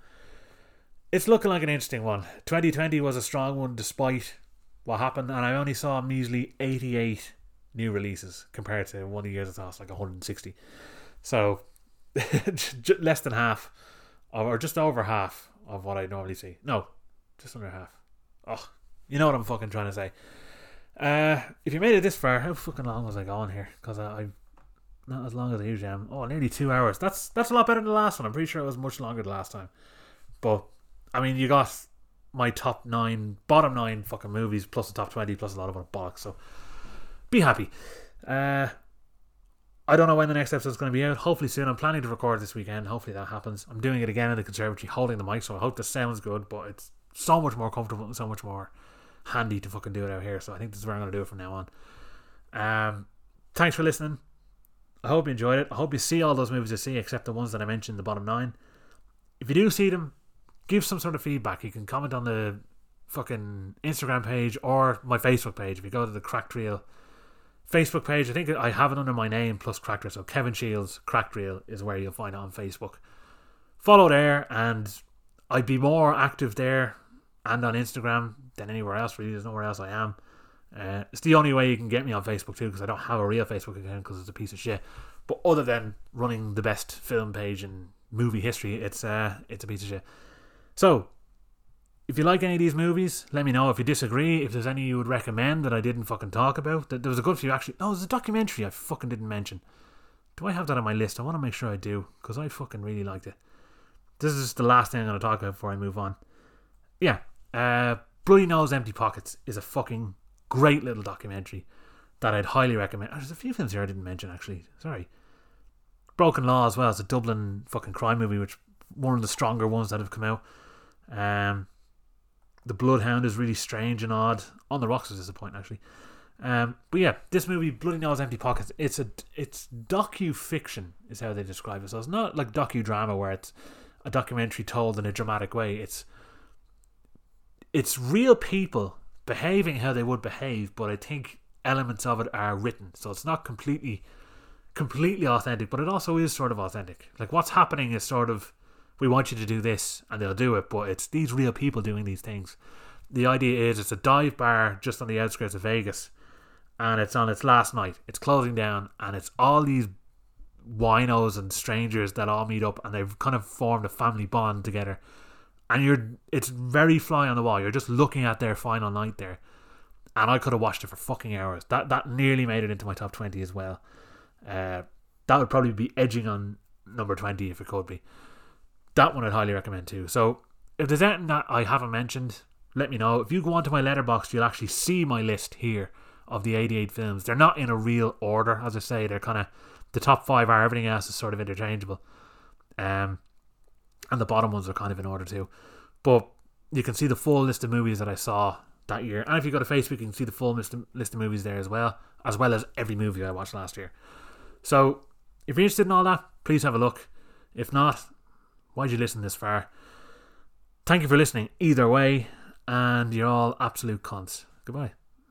it's looking like an interesting one. 2020 was a strong one despite what happened, and I only saw measly 88 new releases compared to one of the years I thought like 160. So less than half or just over half of what I normally see. No, just under half. Oh, you know what I'm fucking trying to say. Uh, if you made it this far, how fucking long was I going here? Because I, I, not as long as I usually am. Oh, nearly two hours. That's that's a lot better than the last one. I'm pretty sure it was much longer the last time. But I mean, you got my top nine, bottom nine fucking movies plus the top twenty plus a lot of other bollocks. So be happy. Uh, I don't know when the next episode is going to be out. Hopefully soon. I'm planning to record this weekend. Hopefully that happens. I'm doing it again in the conservatory, holding the mic, so I hope the sounds good. But it's so much more comfortable and so much more handy to fucking do it out here. So I think this is where I'm going to do it from now on. Um, thanks for listening. I hope you enjoyed it. I hope you see all those movies you see, except the ones that I mentioned, the bottom nine. If you do see them, give some sort of feedback. You can comment on the fucking Instagram page or my Facebook page. If you go to the Cracked Reel Facebook page. I think I have it under my name plus Cracked Reel. So Kevin Shields Cracked Reel is where you'll find it on Facebook. Follow there, and I'd be more active there and on Instagram than anywhere else. Really, there's nowhere else I am. Uh, it's the only way you can get me on Facebook too, because I don't have a real Facebook account because it's a piece of shit. But other than running the best film page in movie history, it's uh, it's a piece of shit. So if you like any of these movies, let me know. If you disagree, if there's any you would recommend that I didn't fucking talk about, there was a good few actually. No, there's a documentary I fucking didn't mention. Do I have that on my list? I want to make sure I do because I fucking really liked it. This is the last thing I'm going to talk about before I move on. Yeah, uh, Bloody Nose Empty Pockets is a fucking great little documentary that I'd highly recommend. There's a few films here I didn't mention actually. Sorry. Broken Law as well. It's a Dublin fucking crime movie, which one of the stronger ones that have come out. Um, the Bloodhound is really strange and odd. On the Rocks is disappointing actually. Um, but yeah, this movie, Bloody Nose Empty Pockets, it's a it's docu fiction is how they describe it. So it's not like docudrama where it's a documentary told in a dramatic way. It's it's real people behaving how they would behave, but I think elements of it are written, so it's not completely completely authentic, but it also is sort of authentic. Like what's happening is sort of we want you to do this and they'll do it, but it's these real people doing these things. The idea is it's a dive bar just on the outskirts of Vegas and it's on its last night. It's closing down and it's all these winos and strangers that all meet up and they've kind of formed a family bond together. And you're it's very fly on the wall. You're just looking at their final night there. And I could have watched it for fucking hours. That that nearly made it into my top twenty as well. Uh, that would probably be edging on number twenty if it could be. That one I'd highly recommend too. So if there's anything that I haven't mentioned, let me know. If you go onto my Letterboxd, you'll actually see my list here of the 88 films. They're not in a real order, as I say. They're kind of the top five are everything else is sort of interchangeable. Um, and the bottom ones are kind of in order too. But you can see the full list of movies that I saw that year. And if you go to Facebook, you can see the full list of, list of movies there as well, as well as every movie I watched last year. So if you're interested in all that, please have a look. If not, why'd you listen this far? Thank you for listening either way, and you're all absolute cons. Goodbye.